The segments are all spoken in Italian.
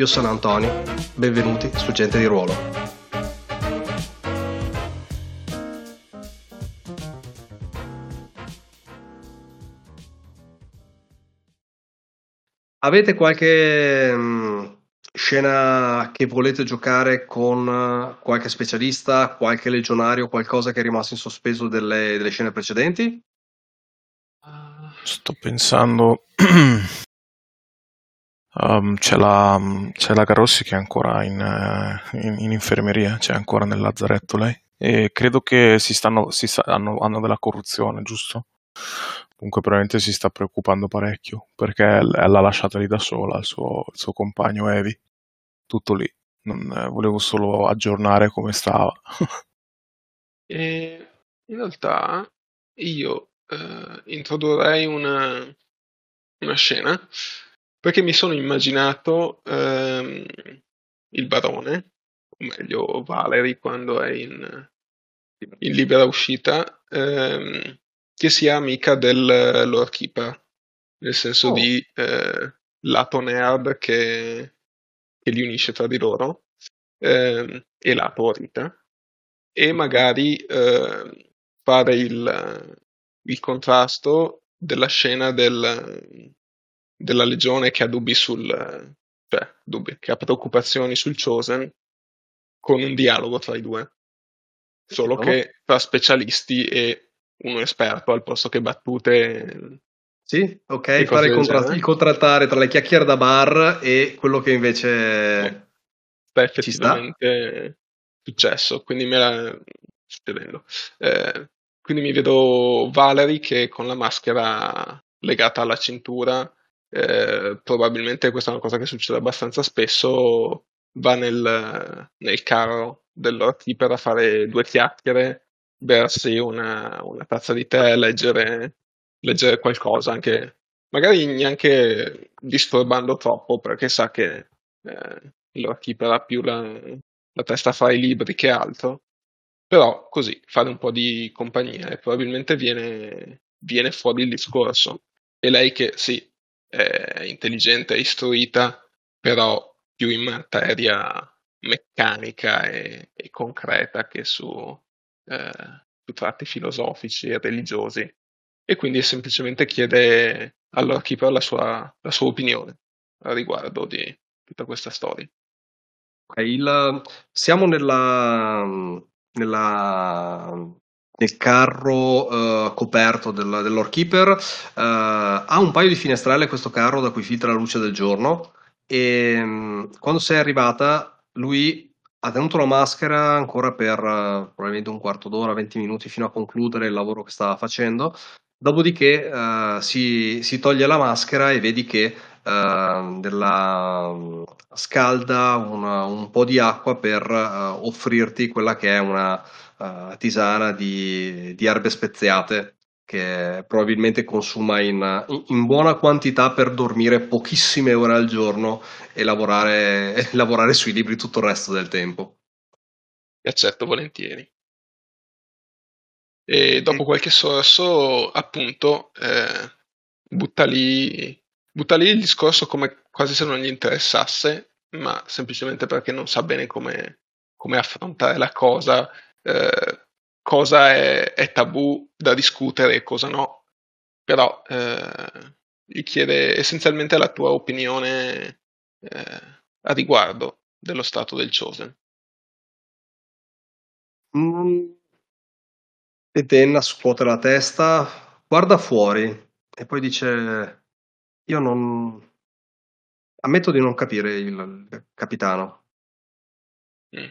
Io sono Antonio, benvenuti su Gente di Ruolo. Avete qualche mh, scena che volete giocare con qualche specialista, qualche legionario, qualcosa che è rimasto in sospeso delle, delle scene precedenti? Sto pensando Um, c'è, la, c'è la Garossi che è ancora in, uh, in, in, infermeria, c'è ancora nel lazzaretto lei. E credo che si stanno, si sta, hanno, hanno, della corruzione, giusto? Comunque probabilmente si sta preoccupando parecchio perché l'ha lasciata lì da sola, il suo, il suo compagno Evi. Tutto lì. Non, eh, volevo solo aggiornare come stava. e in realtà io eh, introdurrei una, una scena perché mi sono immaginato ehm, il barone, o meglio Valerie quando è in, in libera uscita, ehm, che sia amica del Lord Keeper, nel senso oh. di eh, lato nerd che, che, li unisce tra di loro, ehm, e lato Rita, e magari ehm, fare il, il contrasto della scena del della legione che ha dubbi sul cioè dubbi, che ha preoccupazioni sul Chosen con un dialogo tra i due. Solo no. che tra specialisti e uno esperto al posto che battute. Sì, ok, fare il, contra- il, contrattare tra le chiacchiere da bar e quello che invece eh, sta effettivamente successo, quindi me la succedendo. Eh, quindi mi vedo Valerie che con la maschera legata alla cintura eh, probabilmente questa è una cosa che succede abbastanza spesso, va nel, nel carro del Lord Keeper a fare due chiacchiere, bersi una, una tazza di tè, leggere, leggere qualcosa, anche magari neanche disturbando troppo, perché sa che eh, Keeper ha più la, la testa fra i libri che altro. Però così, fare un po' di compagnia e probabilmente viene, viene fuori il discorso. E lei che sì, è intelligente, è istruita, però più in materia meccanica e, e concreta che su, eh, su, tratti filosofici e religiosi. E quindi semplicemente chiede all'archiper la sua, la sua opinione a riguardo di tutta questa storia. Il, siamo nella, nella nel carro uh, coperto del, dell'Or Keeper. Uh, ha un paio di finestrelle questo carro da cui filtra la luce del giorno e um, quando sei arrivata lui ha tenuto la maschera ancora per uh, probabilmente un quarto d'ora, 20 minuti fino a concludere il lavoro che stava facendo. Dopodiché si, si, toglie la maschera e vedi che della, scalda una, un po' di acqua per offrirti quella che è una uh, tisana di, di, erbe speziate che probabilmente consuma in, in, buona quantità per dormire pochissime ore al giorno e lavorare, e lavorare sui libri tutto il resto del tempo. Mi accetto volentieri. E dopo qualche sorso, appunto, eh, butta, lì, butta lì il discorso come quasi se non gli interessasse, ma semplicemente perché non sa bene come, come affrontare la cosa eh, cosa è, è, tabù da discutere e cosa no, però eh, gli chiede essenzialmente la tua opinione eh, a riguardo dello stato del Chosen. Mm. E scuote la testa, guarda fuori e poi dice: Io non. Ammetto di non capire il capitano. Mm.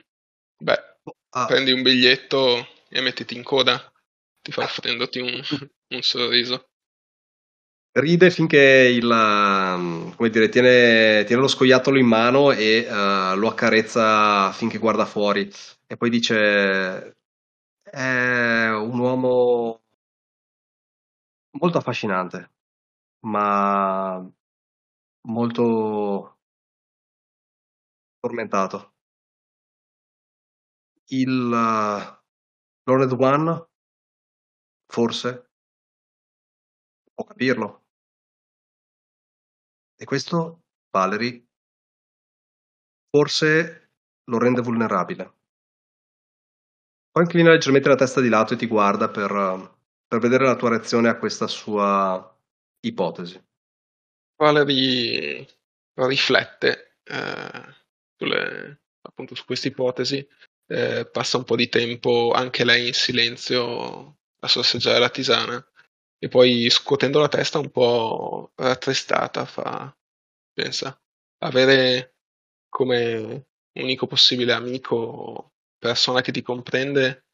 Beh, Ah. Prendi un biglietto e mettiti in coda, ti fa offrendoti un, un sorriso. Ride finché il, come dire, tiene, tiene, lo scoiattolo in mano e uh, lo accarezza finché guarda fuori e poi dice è un uomo molto affascinante, ma molto tormentato. Il uh, Learned One forse può capirlo. E questo, Valerie, forse lo rende vulnerabile. Poi inclina leggermente la testa di lato e ti guarda per, per vedere la tua reazione a questa sua ipotesi. Valerie riflette eh, sulle, appunto su questa ipotesi, eh, passa un po' di tempo anche lei in silenzio a sorseggiare la tisana e poi scuotendo la testa un po' rattristata fa, pensa, avere come unico possibile amico, persona che ti comprende,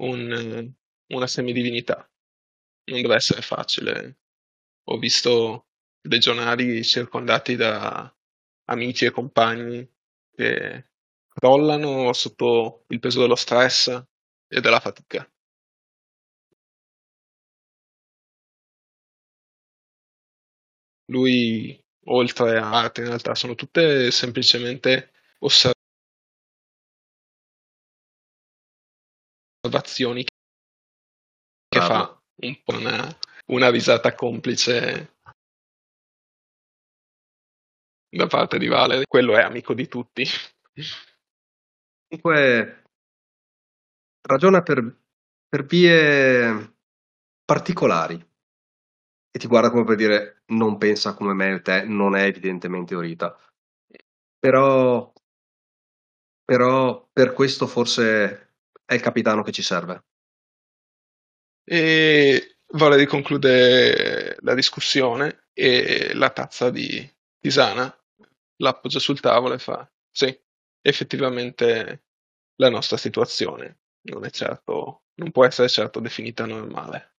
un, una semidivinità. Non deve essere facile. Ho visto legionari circondati da amici e compagni che crollano sotto il peso dello stress e della fatica. Lui, oltre a arte, in realtà sono tutte semplicemente osservazioni che fa un po' una, una risata complice da parte di Vale. Quello è amico di tutti. Comunque ragiona per, per vie particolari e ti guarda come per dire non pensa come me e te, non è evidentemente Orita. Però, però per questo forse è il capitano che ci serve. E Valerie conclude la discussione e la tazza di tisana l'appoggia sul tavolo e fa sì, effettivamente la nostra situazione non è certo, non può essere certo definita normale.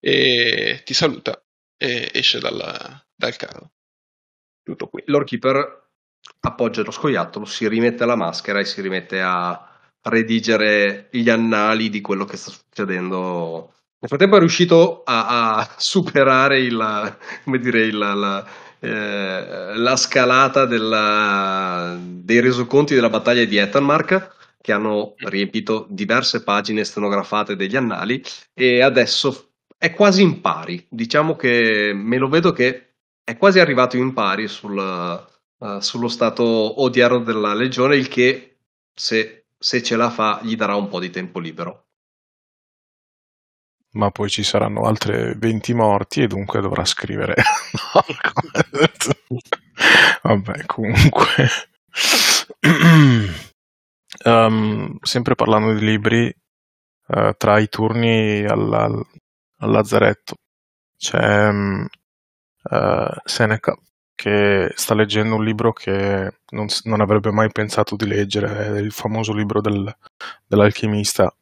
E ti saluta e esce dal, dal carro. Tutto qui. Lord Keeper appoggia lo scoiattolo, si rimette la maschera e si rimette a redigere gli annali di quello che sta succedendo. Nel frattempo è riuscito a, a superare il, come dire, il, la, eh, la scalata della, dei resoconti della battaglia di Ettenmark che hanno riempito diverse pagine stenografate degli annali e adesso è quasi in pari. Diciamo che me lo vedo che è quasi arrivato in pari sul, uh, sullo stato odierno della legione, il che se, se ce la fa gli darà un po' di tempo libero ma poi ci saranno altre 20 morti e dunque dovrà scrivere. Vabbè, comunque. um, sempre parlando di libri, uh, tra i turni al, al, lazzaretto c'è um, uh, Seneca che sta leggendo un libro che non, non, avrebbe mai pensato di leggere, il famoso libro del, dell'alchimista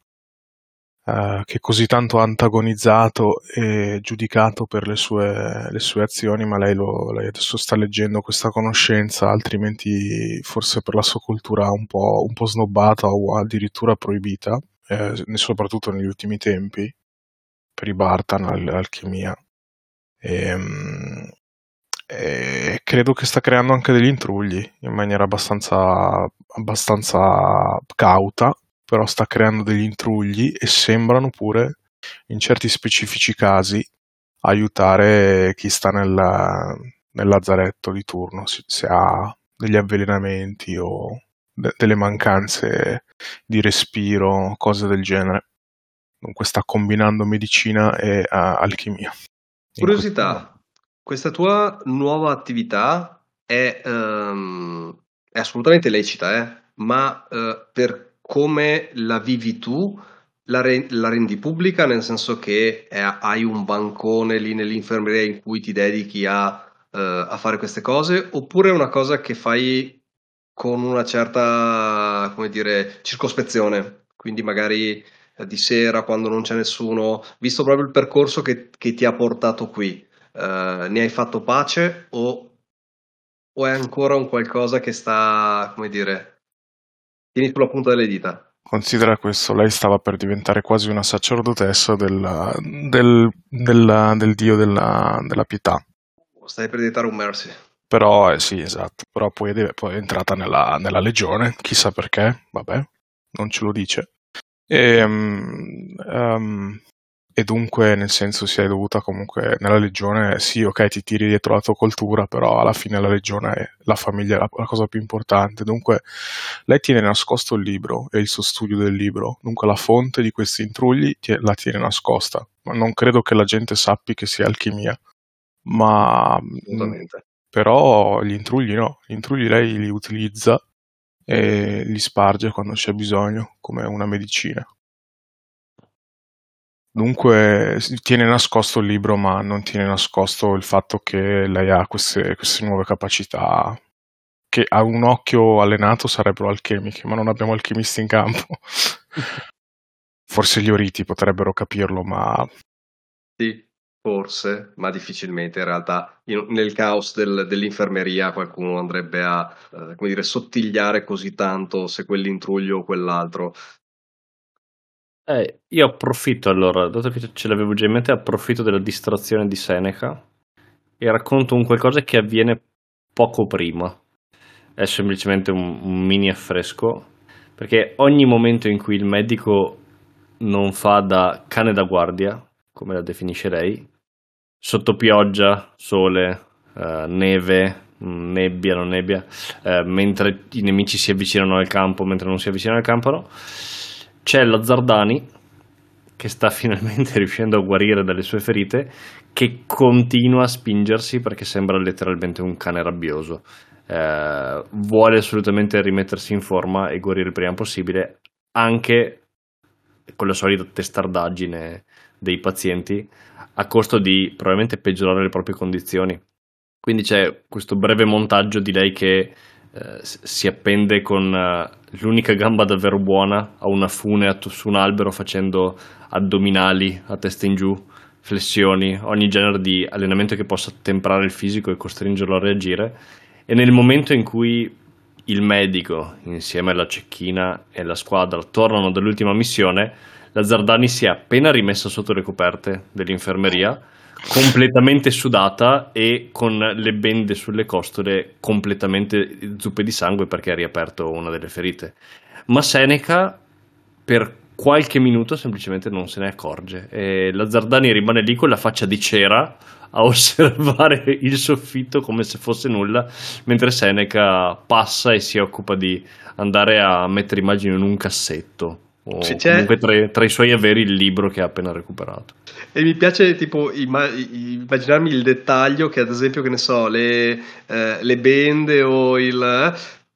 eh, che così tanto antagonizzato e giudicato per le sue, le sue azioni, ma lei, lo, lei, adesso sta leggendo questa conoscenza, altrimenti forse per la sua cultura un po', un po snobbata o addirittura proibita, eh, soprattutto negli ultimi tempi, per i Bartan, l'alchimia. E, ehm, e credo che sta creando anche degli intrugli in maniera abbastanza, abbastanza cauta però sta creando degli intrugli e sembrano pure, in certi specifici casi, aiutare chi sta nella, nel lazzaretto di turno, se, se ha degli avvelenamenti o de- delle mancanze di respiro, cose del genere. Dunque sta combinando medicina e uh, alchimia. Curiosità, questa tua nuova attività è, um, è assolutamente lecita, eh? ma uh, per come la vivi tu, la, re- la rendi pubblica, nel senso che è, hai un bancone lì nell'infermeria in cui ti dedichi a, uh, a fare queste cose, oppure è una cosa che fai con una certa, come dire, circospezione, quindi magari eh, di sera quando non c'è nessuno, visto proprio il percorso che, che ti ha portato qui, uh, ne hai fatto pace o o è ancora un qualcosa che sta, come dire, tieni sulla punta delle dita? Considera questo, lei stava per diventare quasi una sacerdotessa del, del, del, del dio della, della, pietà. Stai per diventare un mercy. Però, eh, sì, esatto, però poi, poi è entrata nella, nella, legione, chissà perché, vabbè, non ce lo dice. E, um, um, e dunque nel senso si è dovuta comunque nella legione sì ok ti tiri dietro la tua cultura però alla fine la legione è la famiglia è la, la, cosa più importante. Dunque lei tiene nascosto il libro e il suo studio del libro. Dunque la fonte di questi intrugli la tiene nascosta. Ma non credo che la gente sappi che sia alchimia. Ma però gli intrugli no. Gli intrugli lei li utilizza e li sparge quando c'è bisogno come una medicina Dunque tiene nascosto il libro, ma non tiene nascosto il fatto che lei ha queste, queste nuove capacità che a un occhio allenato sarebbero alchemiche, ma non abbiamo alchimisti in campo. Forse gli oriti potrebbero capirlo, ma... Sì, forse, ma difficilmente. In realtà, in, nel caos del, dell'infermeria qualcuno andrebbe a, eh, come dire, sottigliare così tanto se quell'intruglio o quell'altro. Eh, io approfitto allora, dato che ce l'avevo già in mente, approfitto della distrazione di Seneca e racconto un qualcosa che avviene poco prima. È semplicemente un, un mini affresco, perché ogni momento in cui il medico non fa da cane da guardia, come la definisce lei, sotto pioggia, sole, eh, neve, mm, nebbia, non nebbia, eh, mentre i nemici si avvicinano al campo, mentre non si avvicinano al campo, no? C'è Lazzardani che sta finalmente riuscendo a guarire dalle sue ferite, che continua a spingersi perché sembra letteralmente un cane rabbioso. Eh, vuole assolutamente rimettersi in forma e guarire il prima possibile, anche con la solita testardaggine dei pazienti, a costo di probabilmente peggiorare le proprie condizioni. Quindi c'è questo breve montaggio di lei che eh, si appende con uh, l'unica gamba davvero buona a una fune su un albero facendo addominali a testa in giù, flessioni, ogni genere di allenamento che possa temprare il fisico e costringerlo a reagire. E nel momento in cui il medico, insieme alla cecchina e la squadra, tornano dall'ultima missione, la Zardani si è appena rimessa sotto le coperte dell'infermeria completamente sudata e con le bende sulle costole completamente zuppe di sangue perché ha riaperto una delle ferite. Ma Seneca per qualche minuto semplicemente non se ne accorge e la Zardani rimane lì con la faccia di cera a osservare il soffitto come se fosse nulla, mentre Seneca passa e si occupa di andare a mettere immagini in un cassetto o comunque tra, tra, i suoi averi il libro che ha appena recuperato. E mi piace tipo immaginarmi il dettaglio che ad esempio, che ne so, le, eh, le bende o il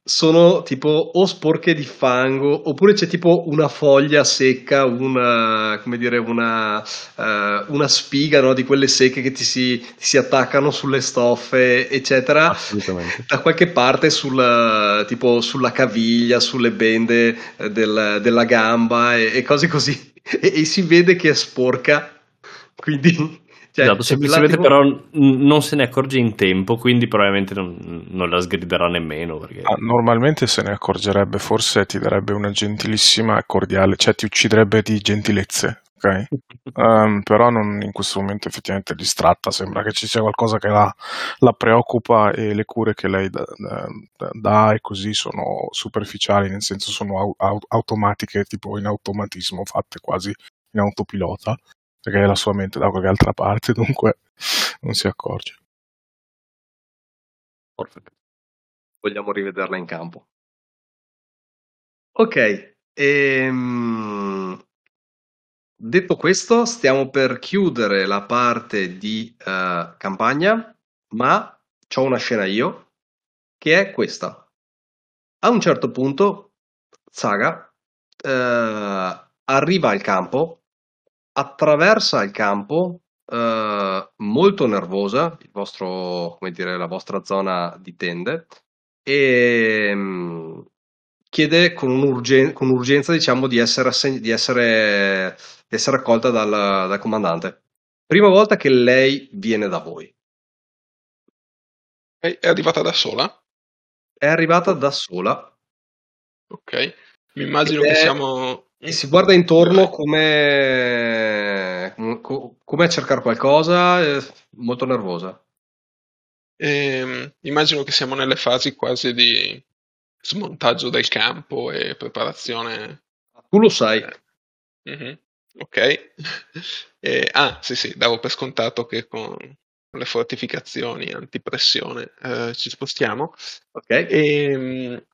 sono tipo o sporche di fango oppure c'è tipo una foglia secca, una, come dire, una, uh, una spiga no, di quelle secche che ti si, ti si, attaccano sulle stoffe, eccetera. Assolutamente. Da qualche parte sul, tipo sulla caviglia, sulle bende eh, del, della gamba e, e cose così. E, e si vede che è sporca. Quindi cioè, esatto, semplicemente però non se ne accorge in tempo, quindi probabilmente non, non la sgriderà nemmeno. Perché... Ah, normalmente se ne accorgerebbe, forse ti darebbe una gentilissima e cordiale, cioè ti ucciderebbe di gentilezze, ok? um, però non, in questo momento effettivamente è distratta, sembra che ci sia qualcosa che la, la preoccupa e le cure che lei dà, da, e così sono superficiali, nel senso sono au, automatiche, tipo in automatismo, fatte quasi in autopilota perché la sua mente da qualche altra parte, dunque non si accorge. Perfetto. Vogliamo rivederla in campo. Ok, ehm... detto questo, stiamo per chiudere la parte di uh, campagna, ma ho una scena io, che è questa. A un certo punto, Saga uh, arriva al campo attraversa il campo eh, molto nervosa, il vostro, come dire, la vostra zona di tende, e mh, mm, chiede con, un'urgen- con urgenza diciamo, di, essere asseg- di, essere, di essere accolta dal, dal comandante. Prima volta che lei viene da voi. È arrivata da sola? È arrivata da sola. Ok, mi immagino che siamo... E si guarda intorno come, come a cercare qualcosa, molto nervosa. E, ehm, immagino che siamo nelle fasi quasi di smontaggio del campo e preparazione. Tu lo sai. Mm-hmm. Ok. e, ah, sì, sì, davo per scontato che con le fortificazioni antipressione eh, ci spostiamo. Ok. E, ehm,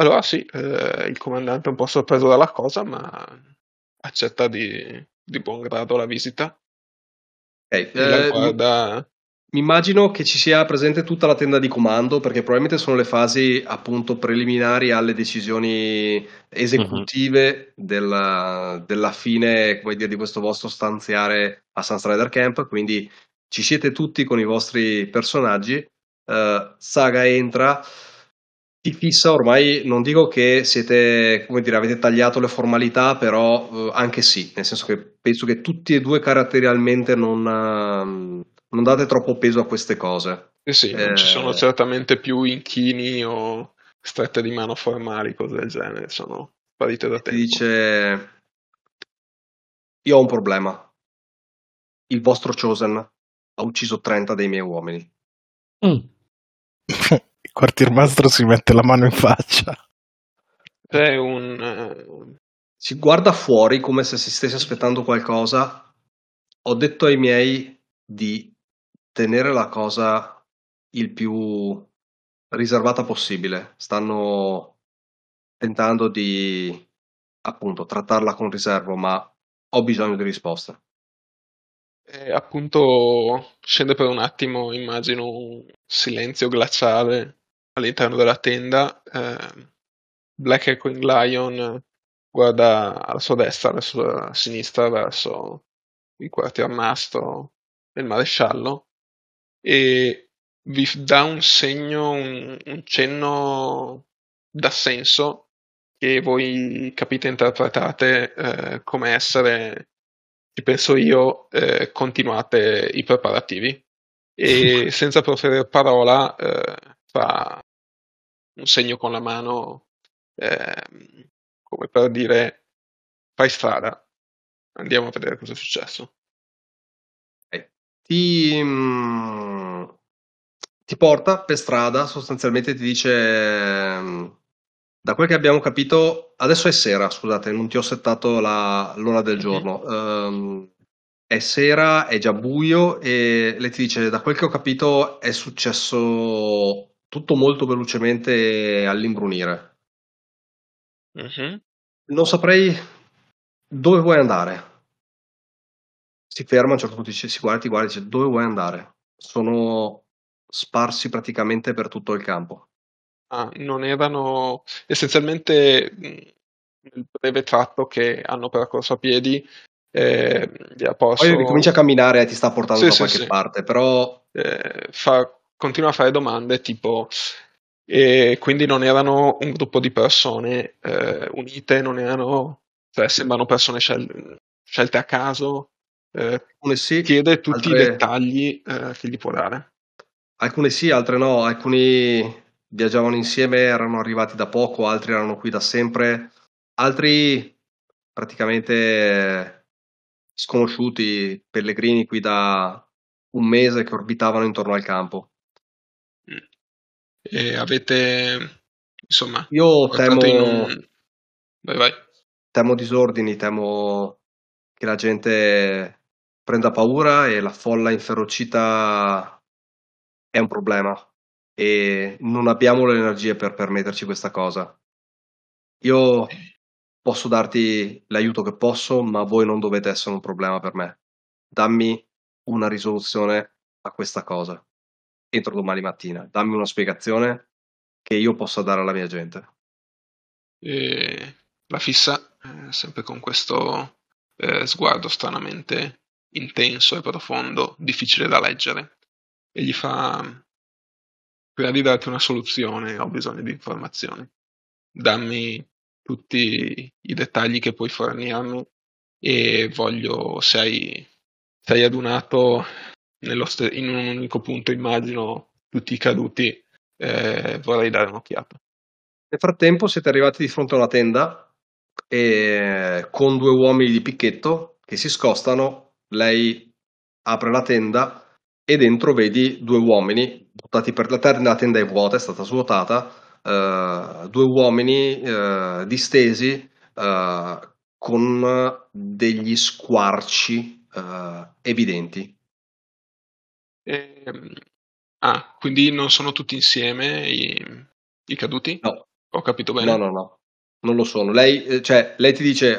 allora sì, eh, il comandante è un po' sorpreso dalla cosa, ma accetta di, di buon grado la visita. Okay. Eh, guarda mi immagino che ci sia presente tutta la tenda di comando, perché probabilmente sono le fasi appunto preliminari alle decisioni esecutive uh-huh. della, della, fine dire, di questo vostro stanziare a Sunstrider Camp. Quindi ci siete tutti con i vostri personaggi. Uh, Saga entra, ti fissa ormai. Non dico che siete, come dire, avete tagliato le formalità, però uh, anche sì, nel senso che penso che tutti e due caratterialmente non. Uh, non date troppo peso a queste cose. Sì, sì, non ci sono eh, certamente più inchini o strette di mano formali, cose del genere, sono sparite da tempo. Dice, io ho un problema. Il vostro Chosen ha ucciso 30 dei miei uomini. Mm. Il quartiermastro si mette la mano in faccia. È un... Uh... Si guarda fuori come se si stesse aspettando qualcosa. Ho detto ai miei di tenere la cosa il più riservata possibile. Stanno tentando di appunto trattarla con riservo, ma ho bisogno di risposte. E appunto scende per un attimo, immagino un silenzio glaciale all'interno della tenda. Eh, Black Echoing Lion guarda alla sua destra, alla sua sinistra, verso il quartier mastro del maresciallo e vi dà un segno, un, un cenno d'assenso che voi capite e interpretate eh, come essere, ci penso io, eh, continuate i preparativi e senza proferire parola eh, fa un segno con la mano ehm, come per dire fai strada andiamo a vedere cosa è successo ti, mm, ti porta per strada, sostanzialmente ti dice, mm, da quel che abbiamo capito, adesso è sera, scusate, non ti ho settato la, l'ora del giorno. Um, è sera, è già buio e lei ti dice, da quel che ho capito è successo tutto molto velocemente all'imbrunire. Uh-huh. Non saprei dove vuoi andare si ferma a un certo punto, dice, si guarda, ti guarda e dice dove vuoi andare? Sono sparsi praticamente per tutto il campo. Ah, non erano essenzialmente il breve tratto che hanno percorso a piedi. Eh, posso... Poi ricomincia a camminare e ti sta portando sì, da sì, qualche sì. parte, però eh, fa, continua a fare domande tipo e quindi non erano un gruppo di persone eh, unite, non erano, cioè sembrano persone scel- scelte a caso, eh, sì, chiede tutti altre... i dettagli eh, che gli può dare. Alcune sì, altre no, alcuni viaggiavano insieme, erano arrivati da poco, altri erano qui da sempre, altri praticamente sconosciuti, pellegrini qui da un mese che orbitavano intorno al campo. E avete, insomma, io temo, un... vai, vai. temo disordini, temo che la gente prenda paura e la folla inferocita è un problema e non abbiamo le energie per permetterci questa cosa. Io posso darti l'aiuto che posso, ma voi non dovete essere un problema per me. Dammi una risoluzione a questa cosa entro domani mattina. Dammi una spiegazione che io possa dare alla mia gente. E la fissa, eh, sempre con questo eh, sguardo stranamente intenso e profondo, difficile da leggere, e gli fa, prima di darti una soluzione ho bisogno di informazioni, dammi tutti i dettagli che puoi fornirmi e voglio, se hai, se hai adunato st- in un unico punto, immagino, tutti i caduti, eh, vorrei dare un'occhiata. Nel frattempo siete arrivati di fronte a una tenda e con due uomini di picchetto che si scostano, lei apre la tenda e dentro vedi due uomini buttati per la terra, la tenda è vuota, è stata svuotata, uh, due uomini uh, distesi uh, con degli squarci evidenti. E, ehm, ah, quindi non sono tutti insieme i, i caduti? No. Ho capito bene? No, no, no, non lo sono. Lei, cioè, lei ti dice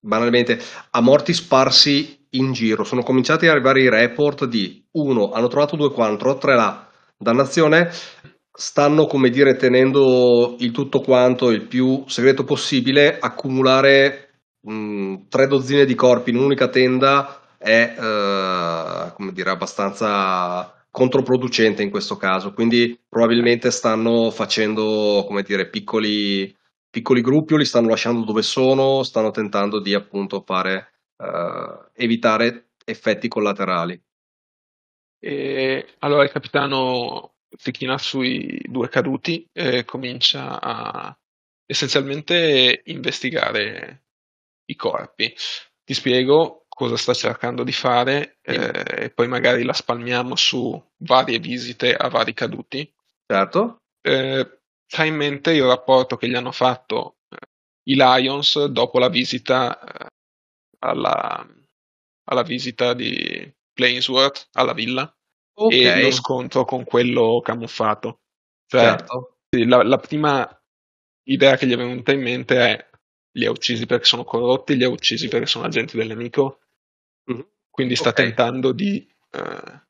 banalmente a morti sparsi in giro. Sono cominciati ad arrivare i report di uno, hanno trovato due qua, hanno trovato tre là. Dannazione, stanno come dire tenendo il tutto quanto il più segreto possibile. Accumulare mh, tre dozzine di corpi in un'unica tenda è eh, come dire abbastanza controproducente in questo caso. Quindi probabilmente stanno facendo come dire piccoli piccoli gruppi o li stanno lasciando dove sono, stanno tentando di appunto fare uh, evitare effetti collaterali. E allora il capitano si china sui due caduti e comincia a essenzialmente investigare i corpi. Ti spiego cosa sta cercando di fare eh, e poi magari la spalmiamo su varie visite a vari caduti. Certo. Eh, c'ha in mente il rapporto che gli hanno fatto eh, i Lions dopo la visita eh, alla, alla visita di Plainsworth alla villa okay. e lo scontro con quello camuffato. Cioè, certo. la, la, prima idea che gli è venuta in mente è li ha uccisi perché sono corrotti, li ha uccisi perché sono agenti del nemico. Mm-hmm. Quindi sta okay. tentando di, uh,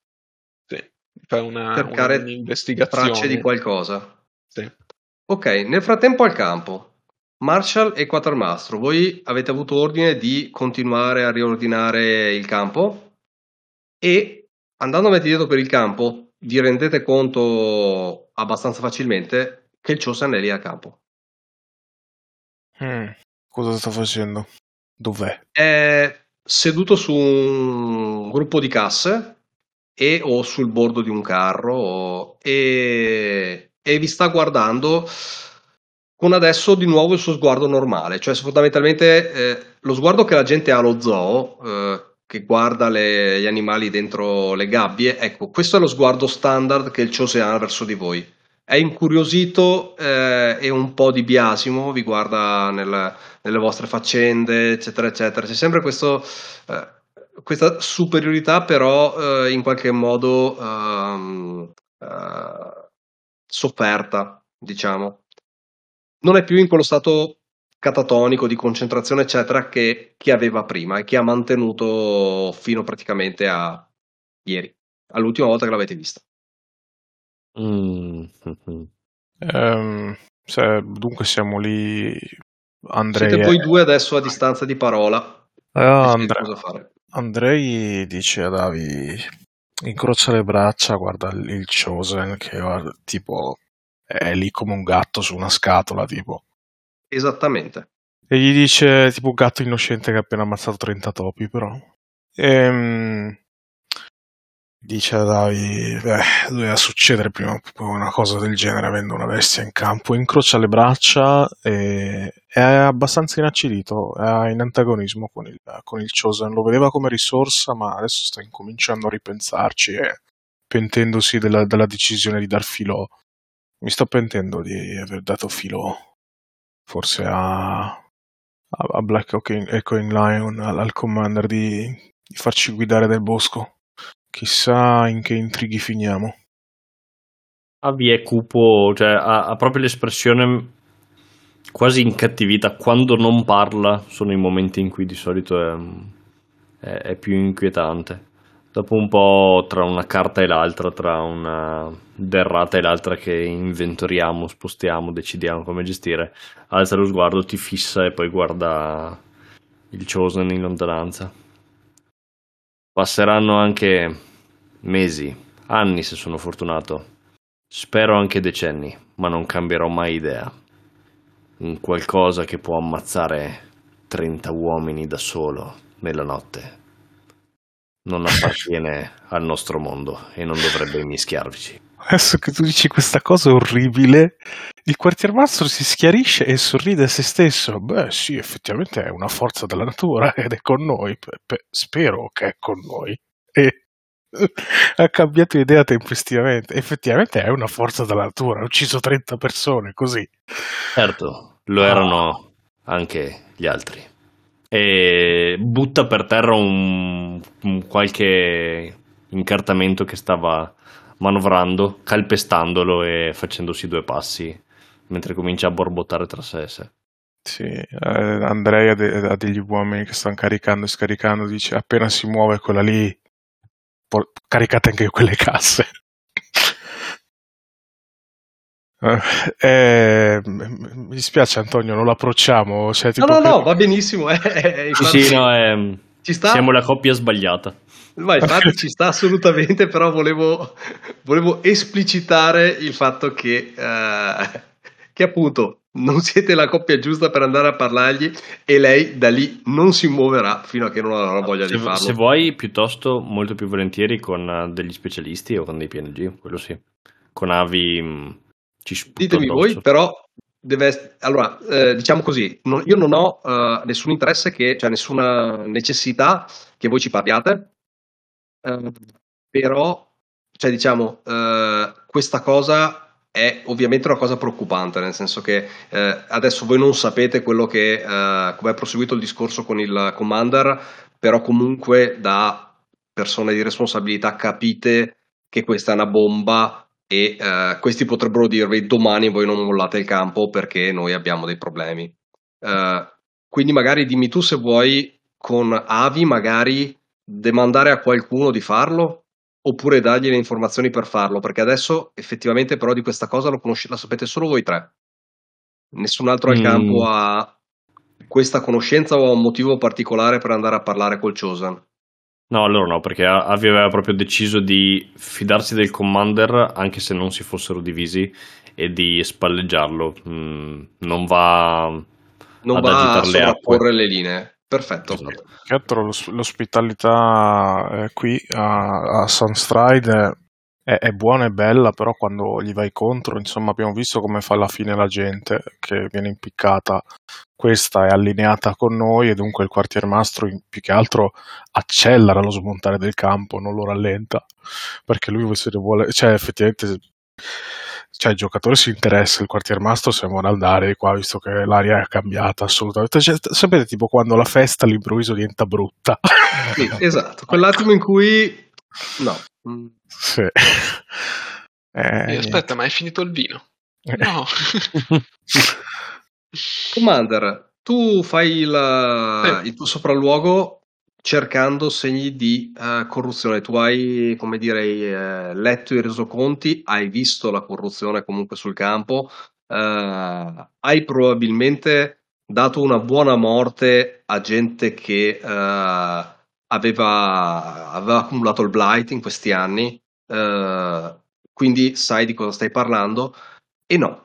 sì, fare una, Cercare un'investigazione. Tracce di qualcosa. Sì. Ok, nel frattempo al campo. Marshall e Quatermastro, voi avete avuto ordine di continuare a riordinare il campo e andando avanti dietro per il campo vi rendete conto abbastanza facilmente che il Chosen è lì a campo. Mm, cosa sta facendo? Dov'è? È seduto su un gruppo di casse e o sul bordo di un carro e, e vi sta guardando con adesso di nuovo il suo sguardo normale, cioè fondamentalmente eh, lo sguardo che la gente ha allo zoo, eh, che guarda le, gli animali dentro le gabbie, ecco, questo è lo sguardo standard che il Chose ha verso di voi. È incuriosito eh, e un po' di biasimo, vi guarda nel, nelle vostre faccende, eccetera, eccetera. C'è sempre questo, eh, questa superiorità, però eh, in qualche modo ehm, eh, sofferta, diciamo non è più in quello stato catatonico di concentrazione, eccetera, che, che aveva prima e che ha mantenuto fino praticamente a ieri, all'ultima volta che l'avete vista. Mm. Um, se, dunque siamo lì. Andrei Siete voi due adesso a distanza di parola. Uh, Andre... Andrei dice a Davi incrocia le braccia, guarda il Chosen che tipo è lì come un gatto su una scatola, tipo. Esattamente. E gli dice, tipo un gatto innocente che ha appena ammazzato 30 topi, però. Ehm, dice a Davi, beh, doveva succedere prima o poi una cosa del genere avendo una bestia in campo. Incrocia le braccia e è abbastanza inacidito, è in antagonismo con il, con il Chosen. Lo vedeva come risorsa, ma adesso sta incominciando a ripensarci e pentendosi della, della decisione di dar filo mi sto pentendo di aver dato filo forse a, a Black Echoing Lion, al, al commander, di, di farci guidare dal bosco. Chissà in che intrighi finiamo. Avi è cupo, cioè ha, ha, proprio l'espressione quasi incattivita. Quando non parla sono i momenti in cui di solito è, è, è più inquietante dopo un po' tra una carta e l'altra, tra una derrata e l'altra che inventoriamo, spostiamo, decidiamo come gestire, alza lo sguardo, ti fissa e poi guarda il Chosen in lontananza. Passeranno anche mesi, anni se sono fortunato, spero anche decenni, ma non cambierò mai idea. Un qualcosa che può ammazzare 30 uomini da solo nella notte non appartiene al nostro mondo e non dovrebbe mischiarvici. Adesso che tu dici questa cosa orribile, il quartiermastro si schiarisce e sorride a se stesso. Beh, sì, effettivamente è una forza della natura ed è con noi. spero che è con noi. E ha cambiato idea tempestivamente. Effettivamente è una forza della natura. Ha ucciso 30 persone così. Certo, lo ah. erano anche gli altri. E butta per terra un, un qualche incartamento che stava manovrando, calpestandolo e facendosi due passi mentre comincia a borbottare tra sé e sé. Sì, eh, Andrea ha, de- ha, degli uomini che stanno caricando e scaricando, dice appena si muove quella lì, por- caricate anche quelle casse. eh, eh, mi dispiace Antonio, non l'approcciamo. Cioè, no, no, che... no, va benissimo. Eh, eh sì, sì, no, ehm, siamo la coppia sbagliata. Ma infatti ci sta assolutamente, però volevo, volevo esplicitare il fatto che, uh, che appunto non siete la coppia giusta per andare a parlargli e lei da lì non si muoverà fino a che non avrà voglia se, di farlo. Se vuoi, piuttosto, molto più volentieri con uh, degli specialisti o con dei PNG, quello sì. Con avi mh, mm, ci Ditemi voi, però deve allora eh, diciamo così non, io non ho uh, nessun interesse che cioè nessuna necessità che voi ci parliate Ehm, però, cioè, diciamo, uh, questa cosa è ovviamente una cosa preoccupante, nel senso che uh, adesso voi non sapete quello che, uh, come è proseguito il discorso con il commander, però comunque da persone di responsabilità capite che questa è una bomba e questi potrebbero dirvi domani voi non mollate il campo perché noi abbiamo dei problemi. quindi magari dimmi tu se vuoi con Avi magari demandare a qualcuno di farlo oppure dargli le informazioni per farlo, perché adesso effettivamente però di questa cosa la sapete solo voi tre. Nessun altro al mm. campo ha questa conoscenza o ha un motivo particolare per andare a parlare col Chosen. No, allora no, perché Avi aveva proprio deciso di fidarsi del commander anche se non si fossero divisi e di spalleggiarlo. Mm, non va non va a sovrapporre le linee. Perfetto. Esatto. Che altro l'ospitalità eh, qui a, a Sunstride è, è, buona e bella, però quando gli vai contro, insomma, abbiamo visto come fa alla fine la gente che viene impiccata. Questa è allineata con noi e dunque il quartiermastro più che altro accelera lo smontare del campo, non lo rallenta, perché lui se ne vuole, cioè effettivamente cioè il giocatore si interessa, il quartiermastro se vuole andare qua visto che l'aria è cambiata assolutamente. Cioè, sapete tipo quando la festa all'improvviso diventa brutta. Sì, esatto, quell'attimo in cui no. Sì. Eh, aspetta, ma hai finito il vino? Eh. No. Commander, tu fai il, il tuo sopralluogo cercando segni di uh, corruzione. Tu hai, come dire, uh, letto i resoconti, hai visto la corruzione comunque sul campo, uh, hai probabilmente dato una buona morte a gente che aveva, aveva, accumulato il blight in questi anni, quindi sai di cosa stai parlando. E no,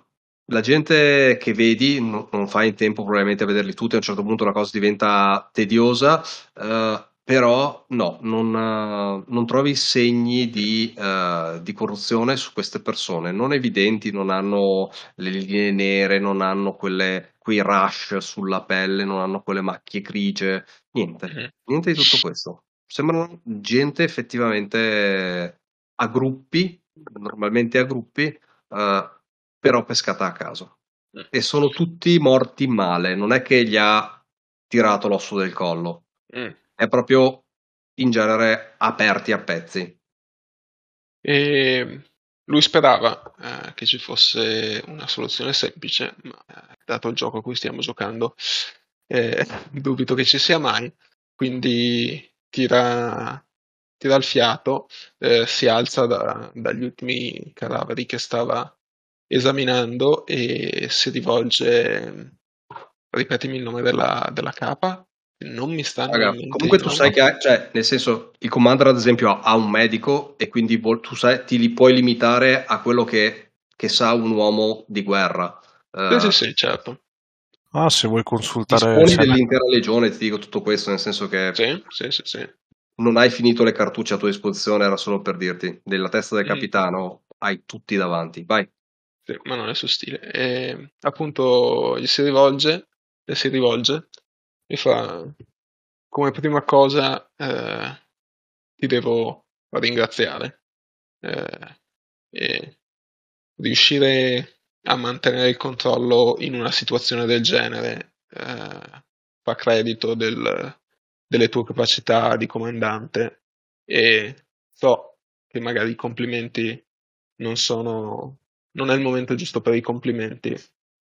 la gente che vedi non, non fai in tempo probabilmente a vederli tutti, a un certo punto la cosa diventa tediosa, uh, però no, non, uh, non, trovi segni di, uh, di, corruzione su queste persone, non evidenti, non hanno le linee nere, non hanno quelle, quei rush sulla pelle, non hanno quelle macchie grigie, niente, mm-hmm. niente di tutto questo. Sembrano gente effettivamente a gruppi, normalmente a gruppi, uh, però pescata a caso. Mm. E sono tutti morti male, non è che gli ha tirato l'osso del collo, mm. è proprio in genere aperti a pezzi. E lui sperava eh, che ci fosse una soluzione semplice, ma eh, dato il gioco a cui stiamo giocando, eh, dubito che ci sia mai, quindi tira, tira il fiato, eh, si alza da, dagli ultimi cadaveri che stava esaminando e si rivolge, ripetimi il nome della, della capa, non mi sta comunque tu sai che ha, cioè, nel senso il commander ad esempio ha un medico e quindi tu sai, ti li puoi limitare a quello che, che sa un uomo di guerra uh, sì, sì, certo ah se vuoi consultare disponi dell'intera legione ti dico tutto questo nel senso che sì, sì, sì, sì. non hai finito le cartucce a tua disposizione, era solo per dirti, nella testa del capitano hai tutti davanti, vai. Ma non è suo stile. E, appunto gli si rivolge, le si rivolge e fa come prima cosa eh, ti devo ringraziare eh, e riuscire a mantenere il controllo in una situazione del genere eh, fa credito del, delle tue capacità di comandante e so che magari i complimenti non sono non è il momento giusto per i complimenti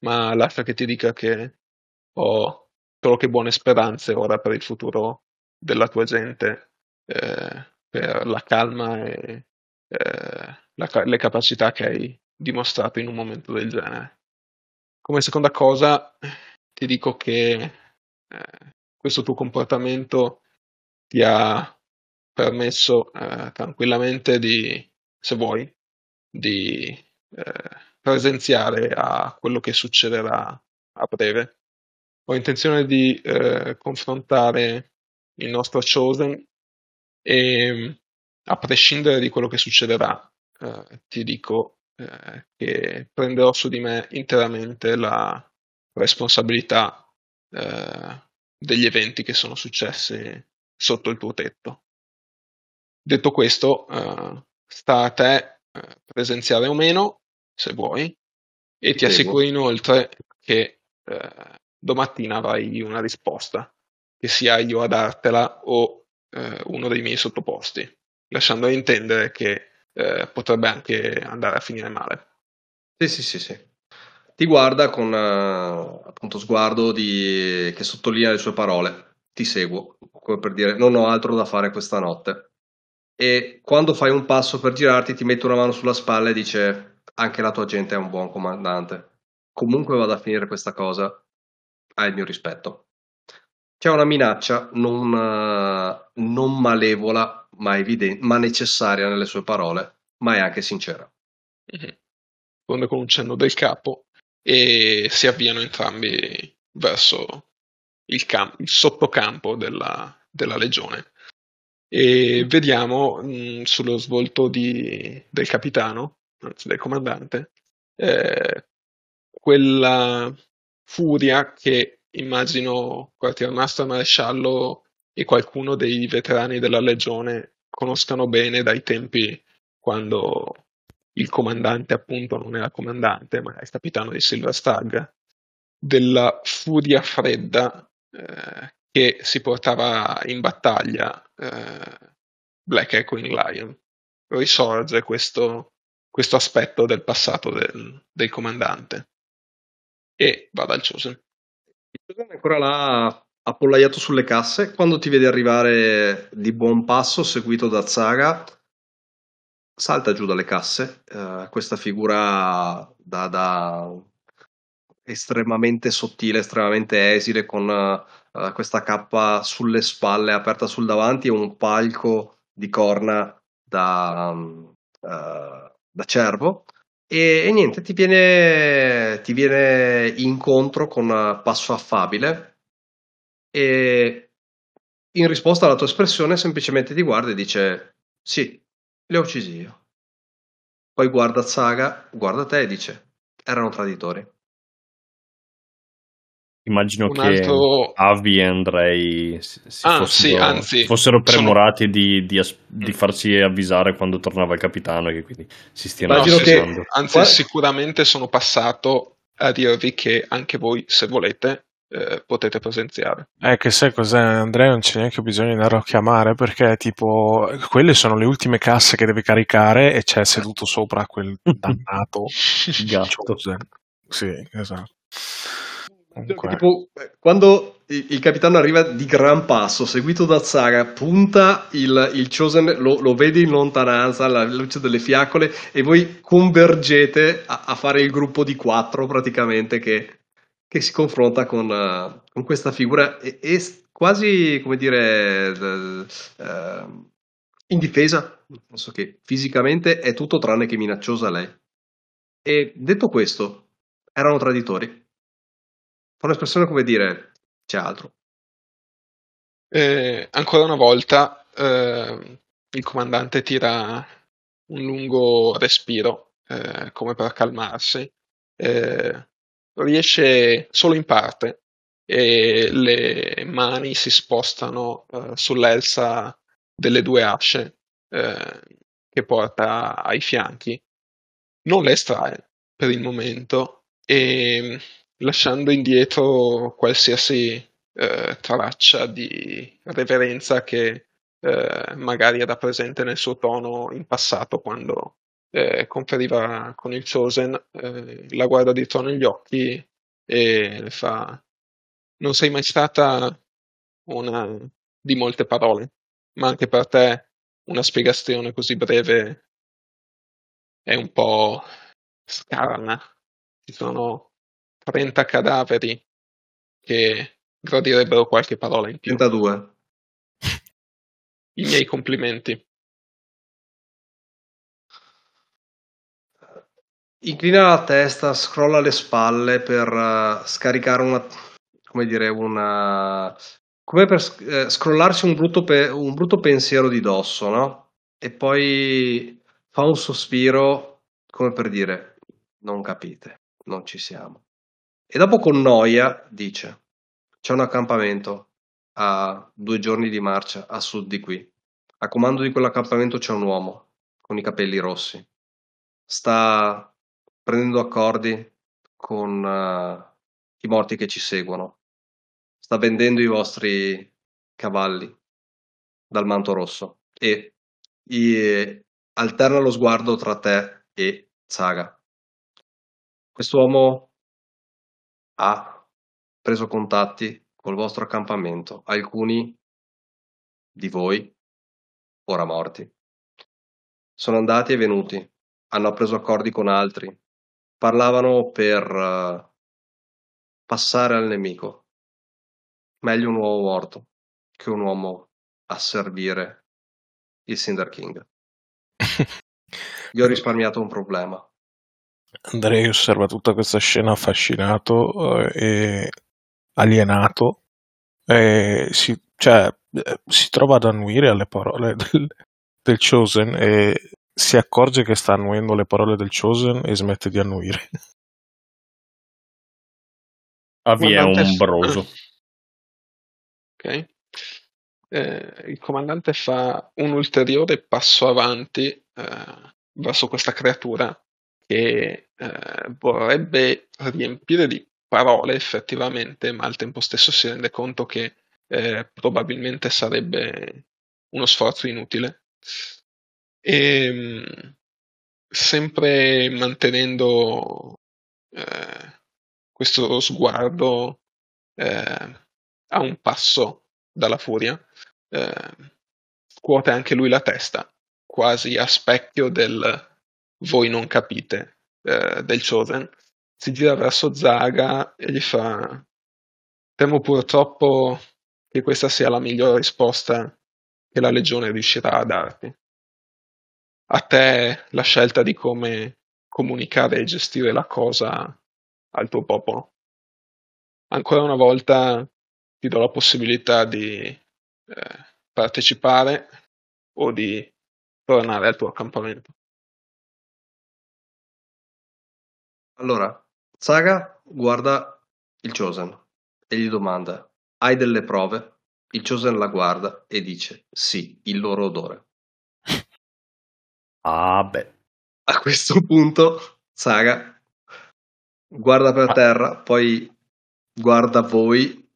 ma lascia che ti dica che ho solo che buone speranze ora per il futuro della tua gente eh, per la calma e eh, la, le capacità che hai dimostrato in un momento del genere. Come seconda cosa, ti dico che eh, questo tuo comportamento ti ha permesso eh, tranquillamente di, se vuoi, di eh, presenziare a quello che succederà a breve. Ho intenzione di eh, confrontare il nostro Chosen e a prescindere di quello che succederà, eh, ti dico eh, che prenderò su di me interamente la responsabilità eh, degli eventi che sono successi sotto il tuo tetto. Detto questo, eh, sta a te presenziare o meno, se vuoi, e ti assicuro inoltre che eh, domattina avrai una risposta, che sia io a dartela o eh, uno dei miei sottoposti, lasciando intendere che eh, potrebbe anche andare a finire male. Sì, sì, sì, sì. Ti guarda con uh, appunto sguardo di... che sottolinea le sue parole. Ti seguo, come per dire non ho altro da fare questa notte. E quando fai un passo per girarti ti mette una mano sulla spalla e dice anche la tua gente è un buon comandante. Comunque vada a finire questa cosa, hai il mio rispetto. C'è una minaccia non, uh, non malevola, ma, evidente, ma necessaria nelle sue parole, ma è anche sincera. Mm-hmm. Risponde con un cenno del capo e si avviano entrambi verso il, cam- il sottocampo della, della, legione. E vediamo mh, sullo svolto di, del capitano, anzi del comandante, eh, quella furia che immagino quartiermaster maresciallo e qualcuno dei veterani della legione conoscano bene dai tempi quando il comandante appunto non era comandante, ma era il capitano di Silver Stag, della furia fredda eh, che si portava in battaglia eh, Black Echoing Lion. Risorge questo, questo aspetto del passato del, del comandante. E va dal Chosen. Il Chosen è ancora là appollaiato sulle casse quando ti vede arrivare di buon passo seguito da Zaga salta giù dalle casse, uh, questa figura da, da, estremamente sottile, estremamente esile, con uh, questa cappa sulle spalle aperta sul davanti e un palco di corna da, um, uh, da cervo. E, e, niente, ti viene, ti viene incontro con passo affabile e in risposta alla tua espressione semplicemente ti guarda e dice sì, li ho uccisi io. Poi guarda Zaga, guarda te e dice: Erano traditori. Immagino Un che altro... Avi e Andrei si ah, fossero, sì, anzi, fossero premurati sono... di, di, di, farsi avvisare quando tornava il capitano e che quindi si stiano no, che, Anzi, Qua... sicuramente sono passato a dirvi che anche voi, se volete, eh, potete presenziare. È che sai cos'è, Andrea? Non c'è neanche bisogno di andare a chiamare perché, tipo, quelle sono le ultime casse che devi caricare e c'è seduto sopra quel dannato gatto. Sì, esatto. Comunque. Tipo, quando il capitano arriva di gran passo, seguito da Zaga, punta il, il Chosen, lo, lo vedi in lontananza alla luce delle fiaccole e voi convergete a, a fare il gruppo di quattro praticamente che che si confronta con, uh, con questa figura e, e, quasi, come dire, uh, uh, indifesa, nel senso che fisicamente è tutto tranne che minacciosa lei. E detto questo, erano traditori. Fa un'espressione come dire, c'è altro. Eh, ancora una volta eh, il comandante tira un lungo respiro eh, come per calmarsi. Eh, riesce solo in parte e le mani si spostano eh, sull'elsa delle due asce eh, che porta ai fianchi. Non le estrae per il momento e lasciando indietro qualsiasi eh, traccia di reverenza che eh, magari era presente nel suo tono in passato quando eh, conferiva con il Chosen, eh, la guarda dietro negli occhi e le fa non sei mai stata una di molte parole, ma anche per te una spiegazione così breve è un po' scarna. Ci sono 30 cadaveri che gradirebbero qualche parola in più. 32. I miei complimenti. Inclina la testa, scrolla le spalle per uh, scaricare una, come dire, una, come per eh, scrollarsi un brutto, pe- un brutto pensiero di dosso, no? E poi fa un sospiro come per dire, non capite, non ci siamo. E dopo con noia dice, c'è un accampamento a due giorni di marcia a sud di qui. A comando di quell'accampamento c'è un uomo con i capelli rossi. Sta prendendo accordi con uh, i morti che ci seguono. Sta vendendo i vostri cavalli dal manto rosso e i, alterna lo sguardo tra te e Saga. Quest'uomo ha preso contatti col vostro accampamento, alcuni di voi ora morti. Sono andati e venuti, hanno preso accordi con altri, parlavano per uh, passare al nemico. Meglio un uomo morto che un uomo a servire il Cinder King. Gli ho risparmiato un problema. Andrei osserva tutta questa scena affascinato eh, e alienato e si, cioè, eh, si trova ad annuire alle parole del, del Chosen e si accorge che sta annuendo le parole del Chosen e smette di annuire. Avvia un broso. Ok. Eh, il comandante fa un ulteriore passo avanti eh, verso questa creatura che eh, vorrebbe riempire di parole effettivamente, ma al tempo stesso si rende conto che eh, probabilmente sarebbe uno sforzo inutile. E, ehm, sempre mantenendo eh, questo sguardo eh, a un passo dalla furia, eh, scuote anche lui la testa, quasi a specchio del voi non capite eh, del Chosen. Si gira verso Zaga e gli fa: Temo purtroppo che questa sia la migliore risposta che la Legione riuscirà a darti. A te la scelta di come comunicare e gestire la cosa al tuo popolo. Ancora una volta ti do la possibilità di eh, partecipare o di tornare al tuo accampamento. Allora, Saga guarda il Chosen e gli domanda: Hai delle prove? Il Chosen la guarda e dice: Sì, il loro odore. Ah, beh. A questo punto, Saga guarda per ah. terra, poi guarda voi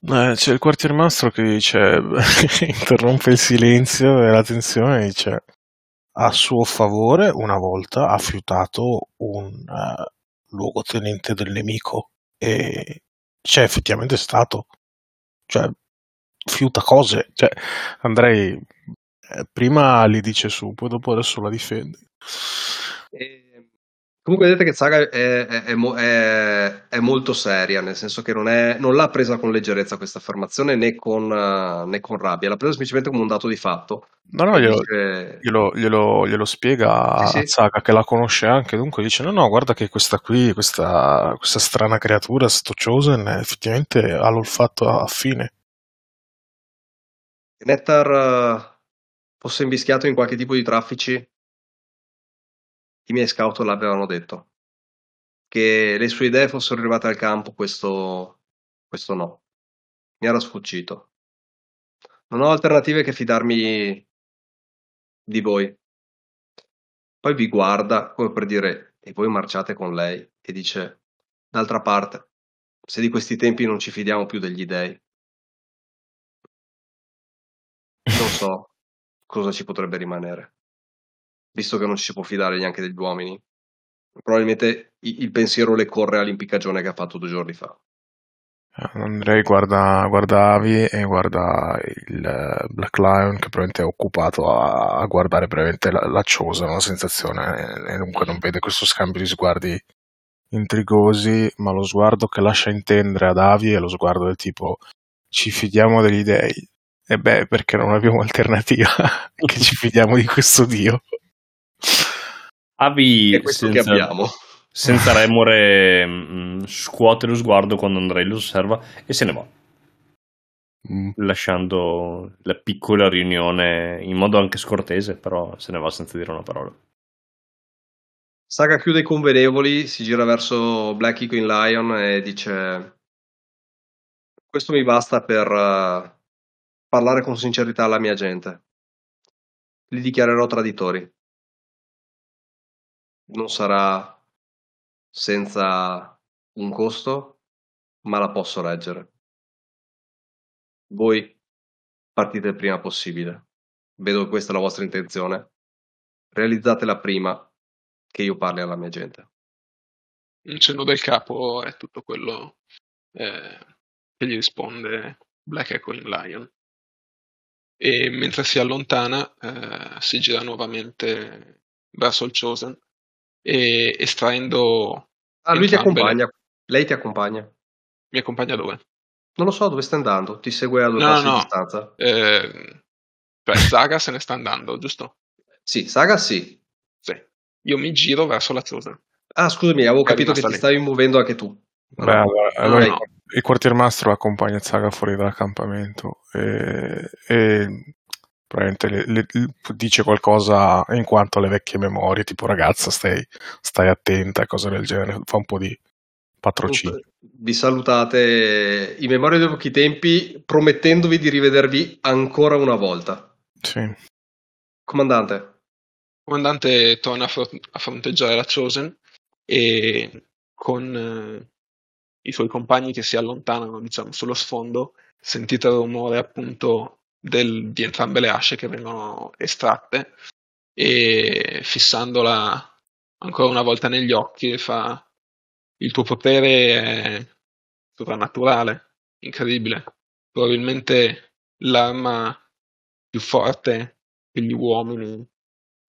eh, c'è il quartiermastro che dice, interrompe il silenzio e la tensione e dice, a suo favore una volta ha fiutato un uh, luogotenente del nemico e c'è effettivamente stato. Cioè, fiuta cose. Cioè, Andrei eh, prima li dice su, poi dopo adesso la difende. E Comunque vedete che Saga è, è, è, è, molto seria, nel senso che non, non, l'ha presa con leggerezza questa affermazione né con, uh, né con, rabbia, l'ha presa semplicemente come un dato di fatto. No, no, glielo, dice... glielo, glielo, glielo spiega sì, a Saga che la conosce anche, dunque dice no, no, guarda che questa qui, questa, questa strana creatura, sto Chosen, effettivamente ha l'olfatto affine. Nettar fosse invischiato in qualche tipo di traffici, i miei scout l'avevano detto. Che le sue idee fossero arrivate al campo, questo, questo no. Mi era sfuggito. Non ho alternative che fidarmi di voi. Poi vi guarda come per dire, e voi marciate con lei, e dice, d'altra parte, se di questi tempi non ci fidiamo più degli dei, non so cosa ci potrebbe rimanere, visto che non ci si può fidare neanche degli uomini. Probabilmente il pensiero le corre all'impiccagione che ha fatto due giorni fa. Andrei guarda, guarda Avi e guarda il eh, Black Lion che probabilmente è occupato a, a guardare brevemente la, la Ciosa, una sensazione, e dunque non vede questo scambio di sguardi intrigosi, ma lo sguardo che lascia intendere ad Avi è lo sguardo del tipo ci fidiamo degli dei. E beh, perché non abbiamo alternativa che ci fidiamo di questo dio. Avi, è questo senza... che abbiamo senza remore mh, mm, scuote lo sguardo quando Andrei lo osserva e se ne va. Mm. Lasciando la piccola riunione in modo anche scortese, però se ne va senza dire una parola. Saga chiude i convenevoli, si gira verso Black Eagle Lion e dice: Questo mi basta per uh, parlare con sincerità alla mia gente. Li dichiarerò traditori. Non sarà senza un costo, ma la posso reggere. Voi partite il prima possibile. Vedo che questa è la vostra intenzione. Realizzatela prima che io parli alla mia gente. Un cenno del capo è tutto quello eh, che gli risponde Black Echoing Lion. E mentre si allontana, eh, si gira nuovamente verso il Chosen e estraendo Ah, lui ti accompagna. Lei ti accompagna. Mi accompagna dove? Non lo so dove stai andando. Ti segue a due no, passi no. di distanza. Eh, cioè, Saga se ne sta andando, giusto? Sì, Saga sì. Sì. Io mi giro verso la Chosen. Ah, scusami, avevo capito che ti stavi muovendo anche tu. Beh, allora, allora no. il quartiermastro accompagna Saga fuori dall'accampamento e, e le, le, dice qualcosa in quanto alle vecchie memorie, tipo ragazza stai, stai attenta e cose del genere, fa un po' di patrocinio. Vi salutate in memoria dei pochi tempi, promettendovi di rivedervi ancora una volta. Sì. Comandante. Comandante torna a, a fronteggiare la Chosen e con eh, i suoi compagni che si allontanano, diciamo, sullo sfondo, sentite il rumore appunto del, di entrambe le asce che vengono estratte e fissandola ancora una volta negli occhi fa il tuo potere è sovrannaturale, incredibile, probabilmente l'arma più forte che gli uomini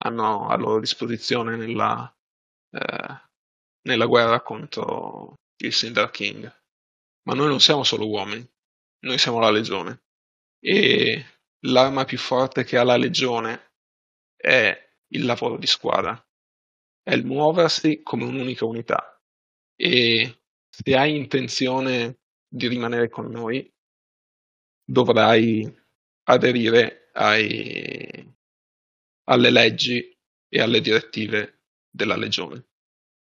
hanno a loro disposizione nella, eh, nella guerra contro il Cinder King. Ma noi non siamo solo uomini, noi siamo la legione e l'arma più forte che ha la legione è il lavoro di squadra, è il muoversi come un'unica unità e se hai intenzione di rimanere con noi dovrai aderire ai, alle leggi e alle direttive della legione.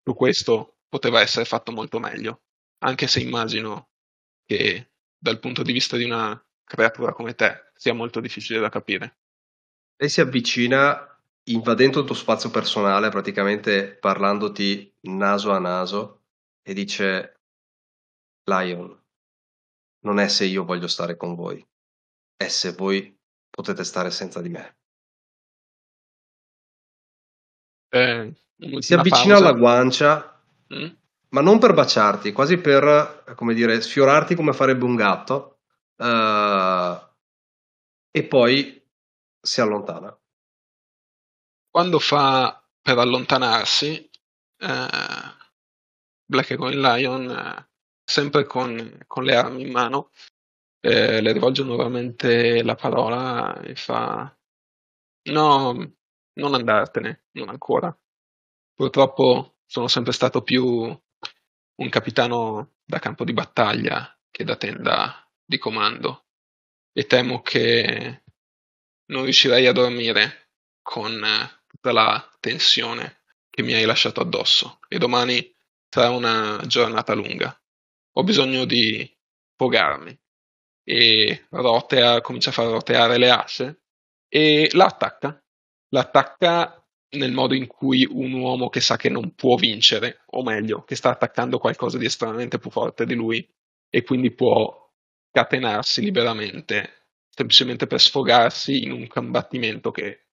Su questo poteva essere fatto molto meglio, anche se immagino che dal punto di vista di una creatura come te sia molto difficile da capire. Lei si avvicina invadendo il tuo spazio personale, praticamente parlandoti naso a naso, e dice: Lion, non è se io voglio stare con voi, è se voi potete stare senza di me. Eh, si avvicina pausa. alla guancia, mm? ma non per baciarti, quasi per, come dire, sfiorarti come farebbe un gatto uh, e poi si allontana. Quando fa per allontanarsi, uh, Black Eagle Lion, uh, sempre con, con, le armi in mano, eh, le rivolge nuovamente la parola e fa: No, non andartene, non ancora. Purtroppo sono sempre stato più un capitano da campo di battaglia che da tenda di comando e temo che non riuscirei a dormire con eh, tutta la tensione che mi hai lasciato addosso e domani sarà una giornata lunga. Ho bisogno di fogarmi e rotea, comincia a far roteare le asce e la attacca. L'attacca nel modo in cui un uomo che sa che non può vincere, o meglio, che sta attaccando qualcosa di estremamente più forte di lui e quindi può scatenarsi liberamente semplicemente per sfogarsi in un combattimento che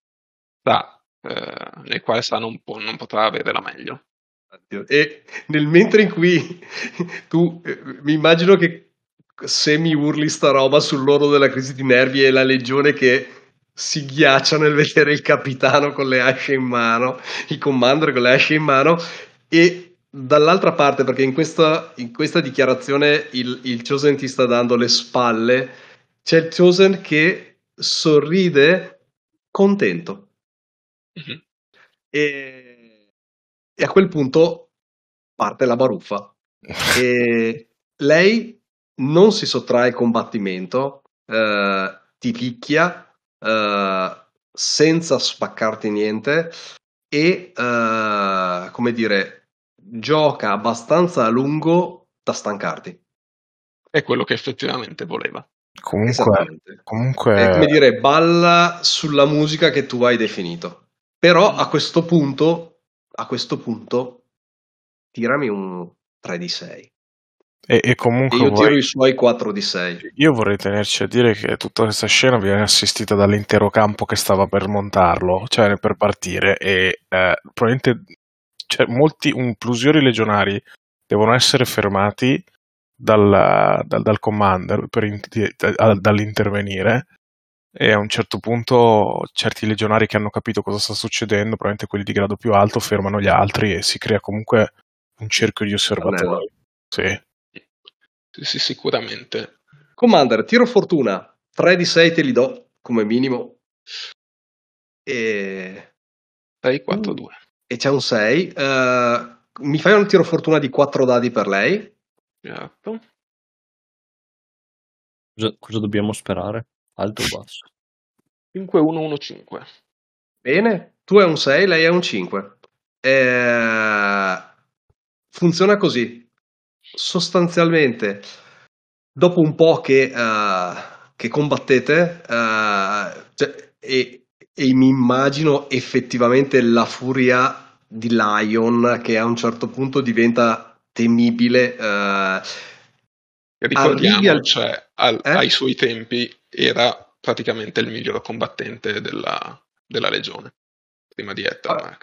sa, eh, nel quale sa non, può, non potrà avere la meglio. E nel mentre in cui tu eh, mi immagino che se mi urli sta roba sull'oro della crisi di nervi e la legione che si ghiaccia nel vedere il capitano con le asce in mano, il commander con le asce in mano e dall'altra parte, perché in questa, in questa dichiarazione il, il Chosen ti sta dando le spalle, c'è il Chosen che sorride contento. Mm-hmm. E, e, a quel punto parte la baruffa. e lei non si sottrae al combattimento, eh, ti picchia eh, senza spaccarti niente e, eh, come dire, gioca abbastanza a lungo da stancarti. È quello che effettivamente voleva. Comunque, comunque... È come dire, balla sulla musica che tu hai definito. Però a questo punto, a questo punto, tirami un 3 di 6. E, e comunque e io tiro i suoi 4 di 6. Io vorrei tenerci a dire che tutta questa scena viene assistita dall'intero campo che stava per montarlo, cioè per partire, e eh, probabilmente cioè, molti inclusiori legionari devono essere fermati dal, dal, dal commander per in, dall'intervenire e a un certo punto certi legionari che hanno capito cosa sta succedendo, probabilmente quelli di grado più alto, fermano gli altri e si crea comunque un cerchio di osservatori. Sì. Sì, sì, sicuramente. Commander, tiro fortuna. 3 di 6 te li do come minimo. E... 6, 4, 2. E c'è un 6. Uh, eh, mi fai un tiro fortuna di 4 dadi per lei? Esatto. Cosa, cosa dobbiamo sperare? Alto o basso? 5, 1, 1, 5. Bene, tu hai un 6, lei è un 5. Eh, funziona così sostanzialmente dopo un po' che, uh, che combattete uh, cioè, e, e, mi immagino effettivamente la furia di Lion che a un certo punto diventa temibile uh, ricordiamo al... cioè, al, eh? ai suoi tempi era praticamente il miglior combattente della, della legione prima di Ether ah.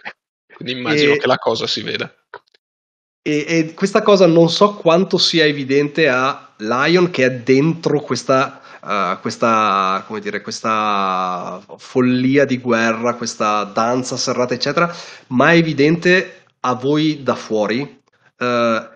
quindi immagino e... che la cosa si veda e, e, questa cosa non so quanto sia evidente a Lion che è dentro questa, uh, questa, come dire, questa follia di guerra, questa danza serrata, eccetera, ma è evidente a voi da fuori. Uh,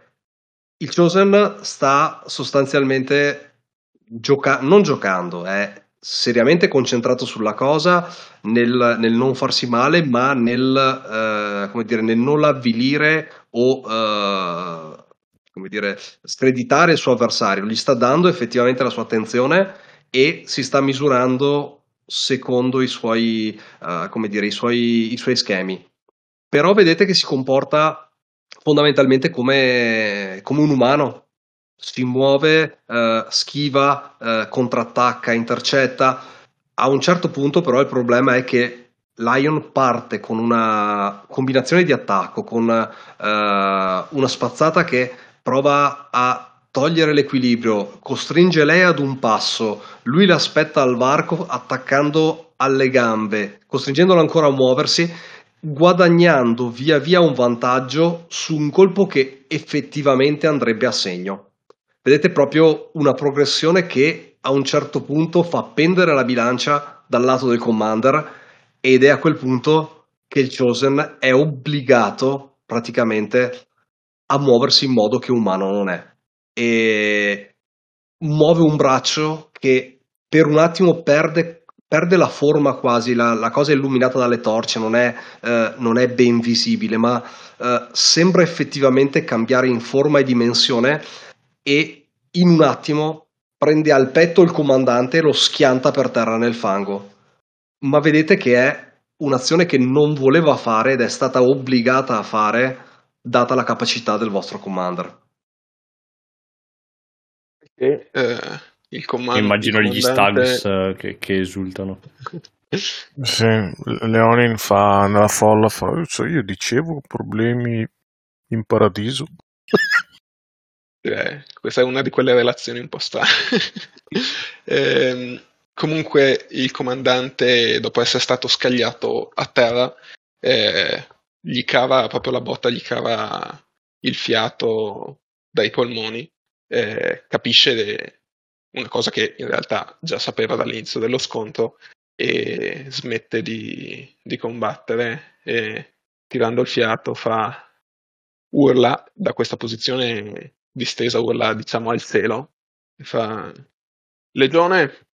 il Chosen sta sostanzialmente gioca- non giocando, è seriamente concentrato sulla cosa, nel, nel non farsi male, ma nel, uh, dire, nel non avvilire o come dire, screditare il suo avversario, gli sta dando effettivamente la sua attenzione e si sta misurando secondo i suoi, uh, come dire, i suoi, i suoi schemi. Però vedete che si comporta fondamentalmente come, come un umano, si muove, uh, schiva, uh, contrattacca, intercetta. A un certo punto però il problema è che Lion parte con una combinazione di attacco, con uh, una spazzata che prova a togliere l'equilibrio, costringe lei ad un passo, lui l'aspetta al varco attaccando alle gambe, costringendolo ancora a muoversi, guadagnando via via un vantaggio su un colpo che effettivamente andrebbe a segno. Vedete proprio una progressione che a un certo punto fa pendere la bilancia dal lato del commander ed è a quel punto che il Chosen è obbligato praticamente a muoversi in modo che umano non è. E muove un braccio che per un attimo perde, perde la forma quasi, la, la, cosa illuminata dalle torce non è, eh, non è ben visibile, ma eh, sembra effettivamente cambiare in forma e dimensione e in un attimo prende al petto il comandante e lo schianta per terra nel fango ma vedete che è un'azione che non voleva fare ed è stata obbligata a fare data la capacità del vostro commander. E, eh, il comando, Immagino il gli. Stags eh, che, che esultano. Sì, Leonin fa nella folla, fa, io dicevo problemi in paradiso. Eh, questa è una di quelle relazioni un po' strane. eh, comunque il comandante, dopo essere stato scagliato a terra, eh, gli cava proprio la botta, gli cava il fiato dai polmoni, eh, capisce una cosa che in realtà già sapeva dall'inizio dello scontro e smette di, di combattere e tirando il fiato fa urla da questa posizione distesa, urla diciamo al cielo e fa Legione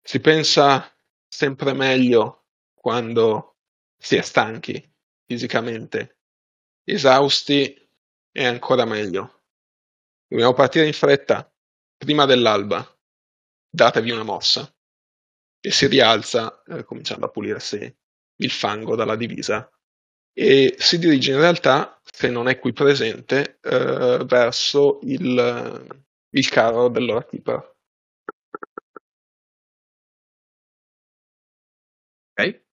si pensa sempre meglio quando si è stanchi fisicamente, esausti è ancora meglio. Dobbiamo partire in fretta, prima dell'alba, datevi una mossa. E si rialza, eh, cominciando a pulirsi il fango dalla divisa, e si dirige in realtà, se non è qui presente, eh, verso il, il carro dell'Ora Keeper. Ok?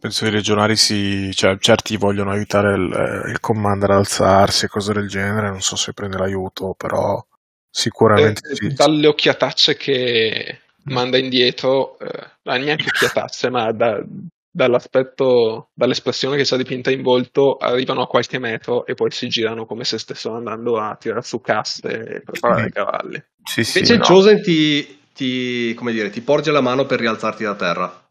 Penso che i legionari si, cioè, certi vogliono aiutare il, il commander ad alzarsi e cose del genere, non so se prende l'aiuto, però sicuramente Eh, sì. dalle occhiatacce che manda indietro, eh, neanche occhiatacce, ma da- dall'aspetto, dall'espressione che c'ha dipinta in volto, arrivano a qualche metro e poi si girano come se stessero andando a tirare su casse e preparare i cavalli. Sì, sì, Invece no. Chosen ti, ti, come dire, ti porge la mano per rialzarti da terra.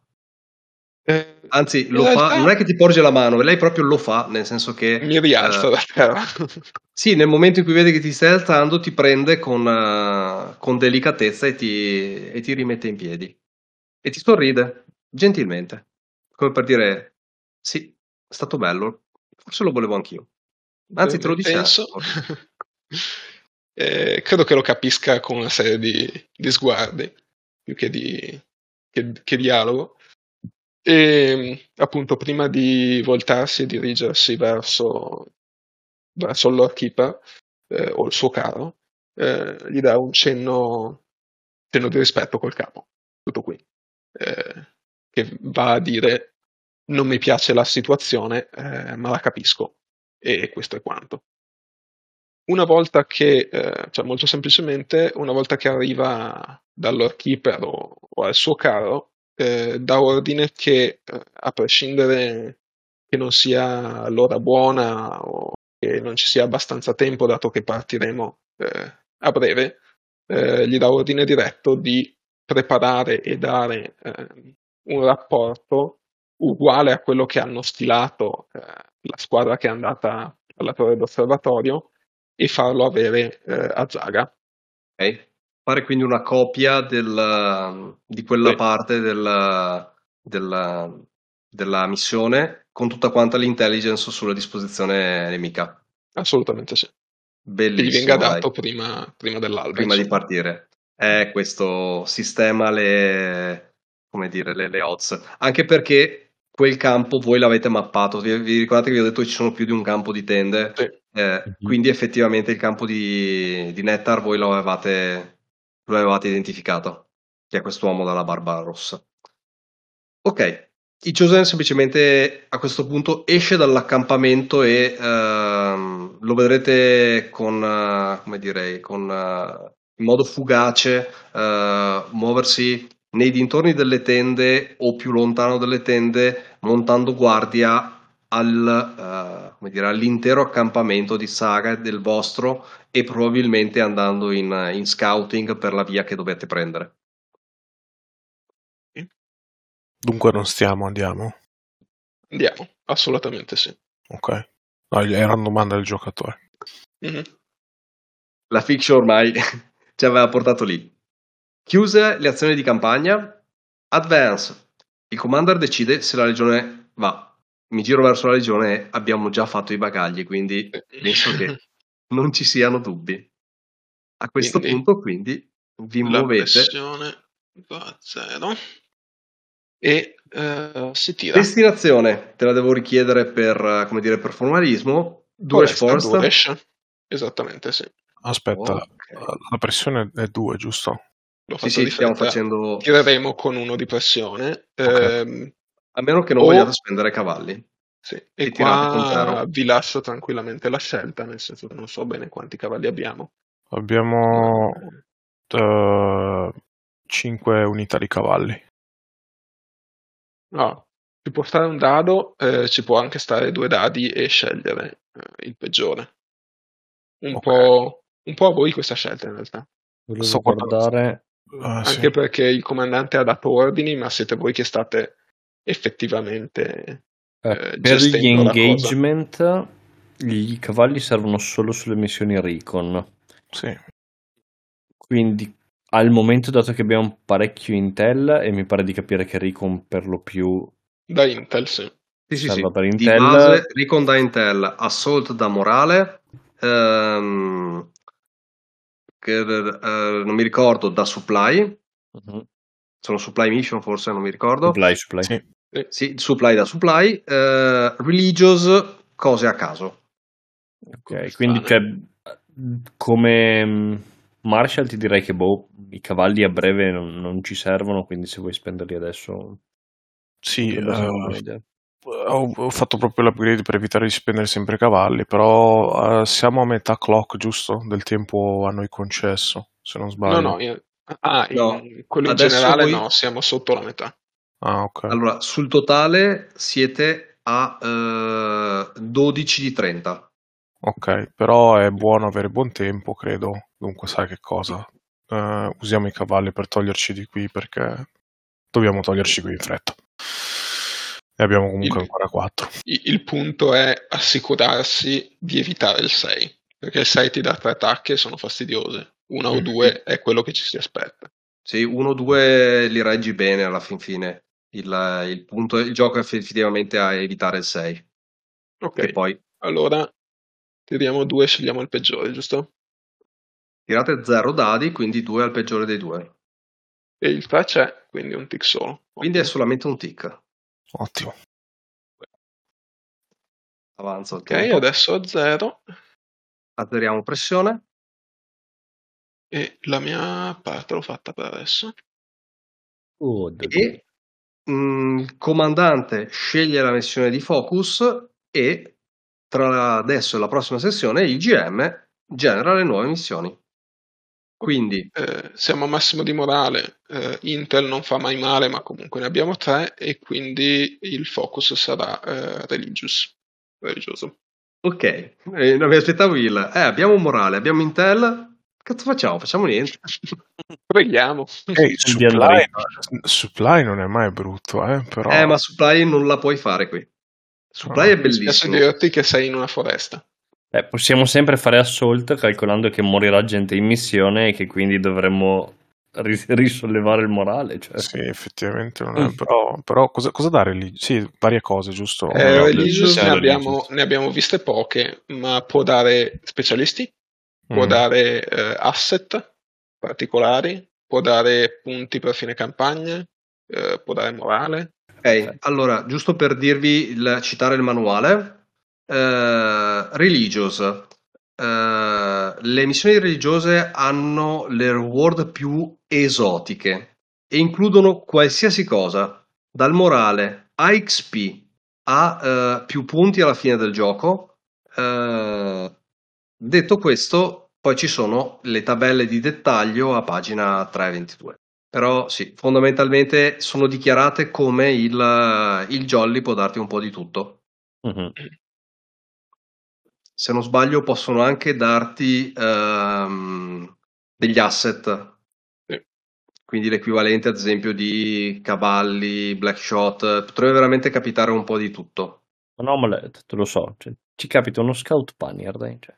Eh, Anzi, lo fa, realtà non è che ti porge la mano, lei proprio lo fa, nel senso che mi rialzo eh, terra. sì, nel momento in cui vede che ti stai alzando, ti prende con, eh, con delicatezza e ti, e ti rimette in piedi. E ti sorride, gentilmente, come per dire, sì, è stato bello, forse lo volevo anch'io. Anzi, te lo dice. Penso. Eh, credo che lo capisca con una serie di, di sguardi più che di che, che dialogo. E appunto, prima di voltarsi e dirigersi verso, verso Keeper eh, o il suo caro, eh, gli dà un cenno, cenno di rispetto col capo. Tutto qui. Eh, che va a dire: Non mi piace la situazione, eh, ma la capisco. E questo è quanto. Una volta che, eh, cioè molto semplicemente, una volta che arriva dal keeper o, o al suo carro, eh, dà ordine che, eh, a prescindere che non sia l'ora buona o che non ci sia abbastanza tempo, dato che partiremo eh, a breve, eh, gli dà ordine diretto di preparare e dare eh, un rapporto uguale a quello che hanno stilato la squadra che è andata alla torre d'osservatorio e farlo avere a Zaga. Ok. Fare quindi una copia del, di quella Sì. parte del- della, della missione con tutta quanta l'intelligence sulla disposizione nemica. Assolutamente sì. Che gli Bellissimo, venga dato prima, prima dell'alba. prima di partire. È questo sistema le, come dire, le, le odds. Anche perché quel campo voi l'avete mappato. Vi, vi ricordate che vi ho detto che ci sono più di un campo di tende? Sì. Eh, Mhm. Quindi effettivamente il campo di, di Nettar voi lo avevate, lo avevate identificato, che è quest'uomo dalla barba rossa. Ok, il Chosen semplicemente a questo punto esce dall'accampamento e ehm, lo vedrete con, eh, come direi, con, eh, in modo fugace eh, muoversi nei dintorni delle tende o più lontano delle tende, montando guardia al, come dire, all'intero accampamento di Saga e del vostro e probabilmente andando in, in scouting per la via che dovete prendere. Dunque non stiamo, andiamo. Andiamo, assolutamente sì. Ok. No, era una domanda del giocatore. Mhm. La fiction ormai ci aveva portato lì. Chiuse le azioni di campagna, advance. Il commander decide se la legione va. Mi giro verso la legione e abbiamo già fatto i bagagli, quindi penso che non ci siano dubbi. A questo Quindi, punto, quindi, vi La muovete. pressione va a zero. e uh, si tira. Destinazione, te la devo richiedere per, come dire, per formalismo. Due. Forest. Esattamente, sì. Aspetta, okay. la pressione è 2, giusto? L'ho sì, sì, stiamo facendo... Tireremo con uno di pressione. Okay. Ehm, a meno che non o... vogliate spendere cavalli. Sì. E, e qua vi lascio tranquillamente la scelta, nel senso che non so bene quanti cavalli abbiamo. Abbiamo uh, 5 unità di cavalli. No, ci può stare un dado, eh, ci può anche stare due dadi e scegliere eh, il peggiore. Un, okay. po', un po' a voi questa scelta in realtà. Volevo so guardare Ah, anche sì. perché il comandante ha dato ordini, ma siete voi che state effettivamente eh, eh per gli engagement i cavalli servono solo sulle missioni Recon. Sì. Quindi al momento, dato che abbiamo parecchio Intel, e mi pare di capire che Recon per lo più da Intel, sì. Sì, sì, sì. Per Intel... Di base, Recon da Intel, Assault da Morale, ehm, che, uh, non mi ricordo, da Supply. Uh-huh. Sono Supply Mission, forse, non mi ricordo. Supply, Supply. Sì, sì Supply da Supply. Uh, religious, cose a caso. Ok, quindi cioè, come mm, Marshall ti direi che boh, i cavalli a breve non, non ci servono, quindi se vuoi spenderli adesso... Sì, uh, ho, ho, fatto proprio l'upgrade per evitare di spendere sempre cavalli, però uh, siamo a metà clock, giusto? Del tempo a noi concesso, se non sbaglio. No, no, io... ah, no. In, quello in generale voi... no, siamo sotto la metà. Ah, ok. Allora, sul totale siete a uh, eh, 12 di 30. Ok, però è buono avere buon tempo, credo. Dunque sai che cosa? Uh, usiamo i cavalli per toglierci di qui perché dobbiamo toglierci qui in fretta. Ne abbiamo comunque il, ancora 4. Il punto è assicurarsi di evitare il 6, perché il 6 ti dà tre attacchi e sono fastidiose. Uno mm-hmm. o due è quello che ci si aspetta. Sì, uno o due li reggi bene alla fin fine. Il, il, punto, il gioco è effettivamente a evitare il 6. Ok, e poi... allora tiriamo due e scegliamo il peggiore, giusto? Tirate 0 dadi, quindi 2 al peggiore dei due. E il 3 c'è, quindi un tick solo. Quindi è solamente un tick. Ottimo. Avanza. Ok, adesso a zero. Azzeriamo pressione. E la mia parte l'ho fatta per adesso. Oh, e il mm, comandante sceglie la missione di focus e tra adesso e la prossima sessione il GM genera le nuove missioni. Quindi eh, siamo a massimo di morale, eh, Intel non fa mai male, ma comunque ne abbiamo tre e quindi il focus sarà eh, religious, religioso. Ok, eh, non mi aspettavo il... Eh, abbiamo morale, abbiamo Intel, cazzo facciamo? Facciamo niente. Preghiamo. Hey, supply, supply, non è mai brutto, eh, però... Eh, ma supply non la puoi fare qui. Supply no, è bellissimo. Mi spiace dirti che sei in una foresta. Eh, possiamo sempre fare assault calcolando che morirà gente in missione e che quindi dovremmo ris- risollevare il morale. Cioè. Sì, effettivamente non è, però, però cosa, cosa dare lì? Sì, varie cose, giusto? Eh, religious ne abbiamo, ne abbiamo, viste poche, ma può dare specialisti, può mm. dare eh, asset particolari, può dare punti per fine campagna, eh, può dare morale. Ok, allora, giusto per dirvi, il, citare il manuale, Uh, religious. Uh, le missioni religiose hanno le reward più esotiche e includono qualsiasi cosa, dal morale a XP a uh, più punti alla fine del gioco. Detto questo, poi ci sono le tabelle di dettaglio a pagina 322. Però sì, fondamentalmente sono dichiarate come il, il jolly può darti un po' di tutto. Mm-hmm se non sbaglio, possono anche darti um, degli asset. Sì. Quindi l'equivalente, ad esempio, di cavalli, black shot. Potrebbe veramente capitare un po' di tutto. No, ma te lo so. Cioè, ci capita uno scout panier, dai. Cioè,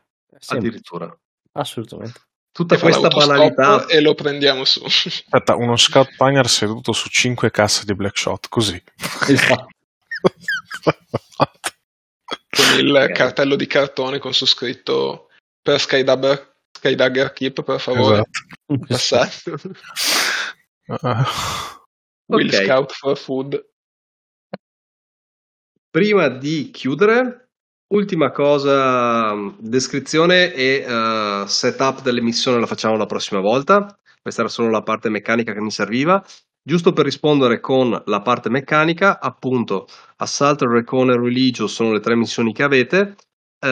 Addirittura. Assolutamente. Tutta e questa banalità. E lo prendiamo su. Aspetta, uno scout panier seduto su 5 casse di black shot, così. Esatto. con il okay. cartello di cartone con su scritto per Skydagger, Skydagger Keep, per favore. Esatto. Passato. Will okay. Scout for Food. Prima di chiudere, ultima cosa, descrizione e uh, setup delle missioni la facciamo la prossima volta. Questa era solo la parte meccanica che mi serviva. Giusto per rispondere con la parte meccanica, appunto, Assault, Recon e Religious sono le tre missioni che avete. Uh,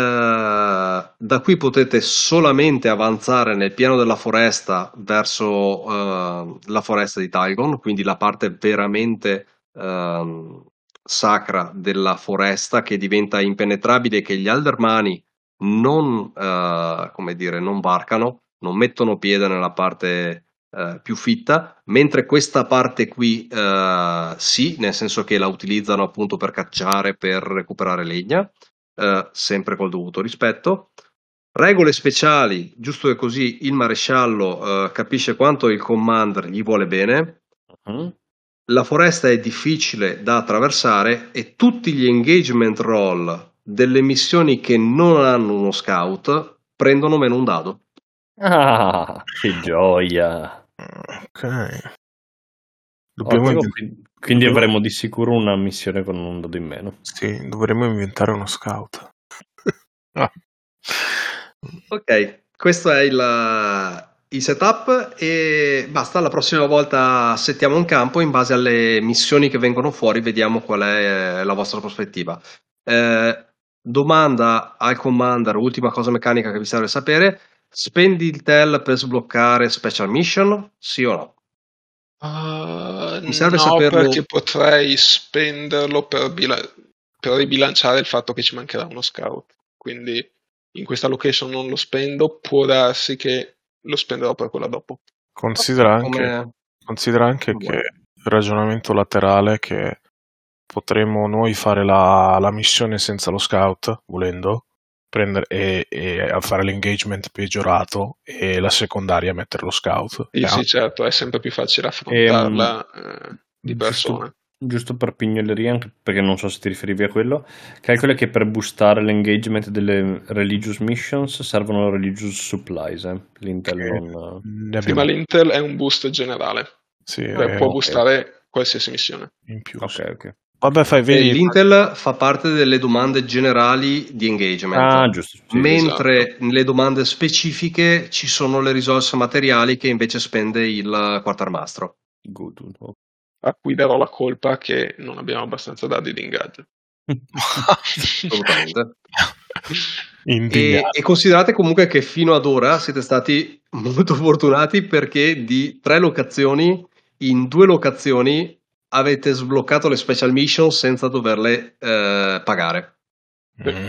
da qui potete solamente avanzare nel piano della foresta verso uh, la foresta di Tygon, quindi la parte veramente uh, sacra della foresta che diventa impenetrabile che gli Aldermani non, come dire, non varcano, non mettono piede nella parte Uh, più fitta, mentre questa parte qui uh, sì, nel senso che la utilizzano appunto per cacciare, per recuperare legna, uh, sempre col dovuto rispetto. Regole speciali, giusto che così il maresciallo capisce quanto il commander gli vuole bene. Uh-huh. La foresta è difficile da attraversare e tutti gli engagement roll delle missioni che non hanno uno scout prendono meno un dado. Ah, che gioia! Ok. Dobbiamo Ottimo, quindi, avremo di sicuro una missione con un dado in meno. Sì, dovremmo inventare uno scout. ah. Ok, questo è il, il setup e basta, la prossima volta settiamo un campo in base alle missioni che vengono fuori, vediamo qual è la vostra prospettiva. Eh, domanda al commander, ultima cosa meccanica che vi serve sapere, Spendi il tel per sbloccare special mission? Sì o no? Uh, Mi serve no, saperlo. perché potrei spenderlo per, bila- per ribilanciare il fatto che ci mancherà uno scout. Quindi in questa location non lo spendo, può darsi che lo spenderò per quella dopo. Considera anche, Come... considera anche che il ragionamento laterale che potremmo noi fare la, la missione senza lo scout, volendo, prendere e, e, a fare l'engagement peggiorato e la secondaria mettere lo scout. Sì, sì certo, è sempre più facile affrontarla e, ehm, eh, di persona. Giusto, per pignoleria, anche perché non so se ti riferivi a quello, calcola che per boostare l'engagement delle religious missions servono religious supplies. Eh? L'Intel non... Sì, ma l'Intel è un boost generale. Sì, può okay. boostare qualsiasi missione. In più. Ok, sì. ok. Vabbè, fai vedi. L'Intel fa parte delle domande generali di engagement. Ah, giusto. Sì, mentre esatto. nelle domande specifiche ci sono le risorse materiali che invece spende il quartarmastro. Good. A cui darò la colpa che non abbiamo abbastanza dati di ingaggio. Assolutamente. E, e, considerate comunque che fino ad ora siete stati molto fortunati perché di tre locazioni, in due locazioni avete sbloccato le special mission senza doverle eh, pagare. Mm.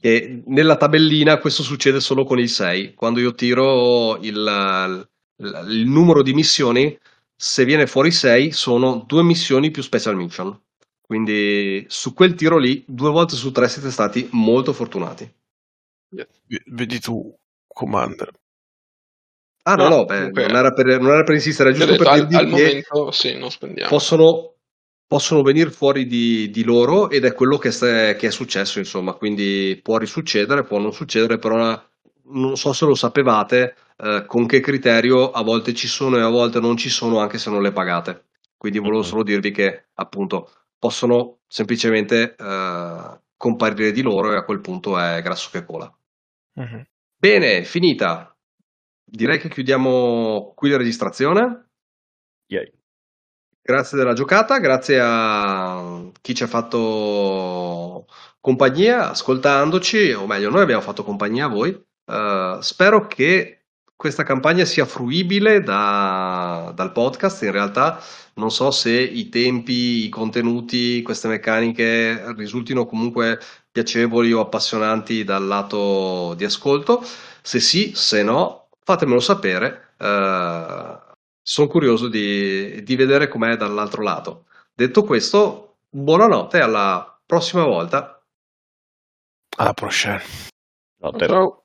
E nella tabellina questo succede solo con il 6. Quando io tiro il, il, il numero di missioni, se viene fuori 6, sono due missioni più special mission. Quindi su quel tiro lì, due volte su tre siete stati molto fortunati. Vedi tu, Commander, Ah no, no, no beh, non, era per, non, era per, insistere, è giusto detto, per al, al momento sì, non spendiamo. Possono, possono venire fuori di, di, loro ed è quello che, st- che, è successo, insomma, quindi può risuccedere, può non succedere, però non so se lo sapevate eh, con che criterio a volte ci sono e a volte non ci sono anche se non le pagate. Quindi volevo solo dirvi che appunto possono semplicemente eh, comparire di loro e a quel punto è grasso che cola. Uh-huh. Bene, finita direi che chiudiamo qui la registrazione. Yay. Grazie della giocata, grazie a chi ci ha fatto compagnia ascoltandoci, o meglio, noi abbiamo fatto compagnia a voi. Uh, spero che questa campagna sia fruibile da, dal podcast. In realtà non so se i tempi, i contenuti, queste meccaniche risultino comunque piacevoli o appassionanti dal lato di ascolto. Se sì, se no, fatemelo sapere. Uh, sono curioso di, di vedere com'è dall'altro lato. Detto questo, buonanotte e alla prossima volta. Alla prossima. Notte. Ciao.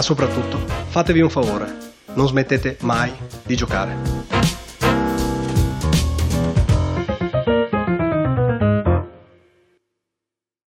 ma soprattutto fatevi un favore, non smettete mai di giocare.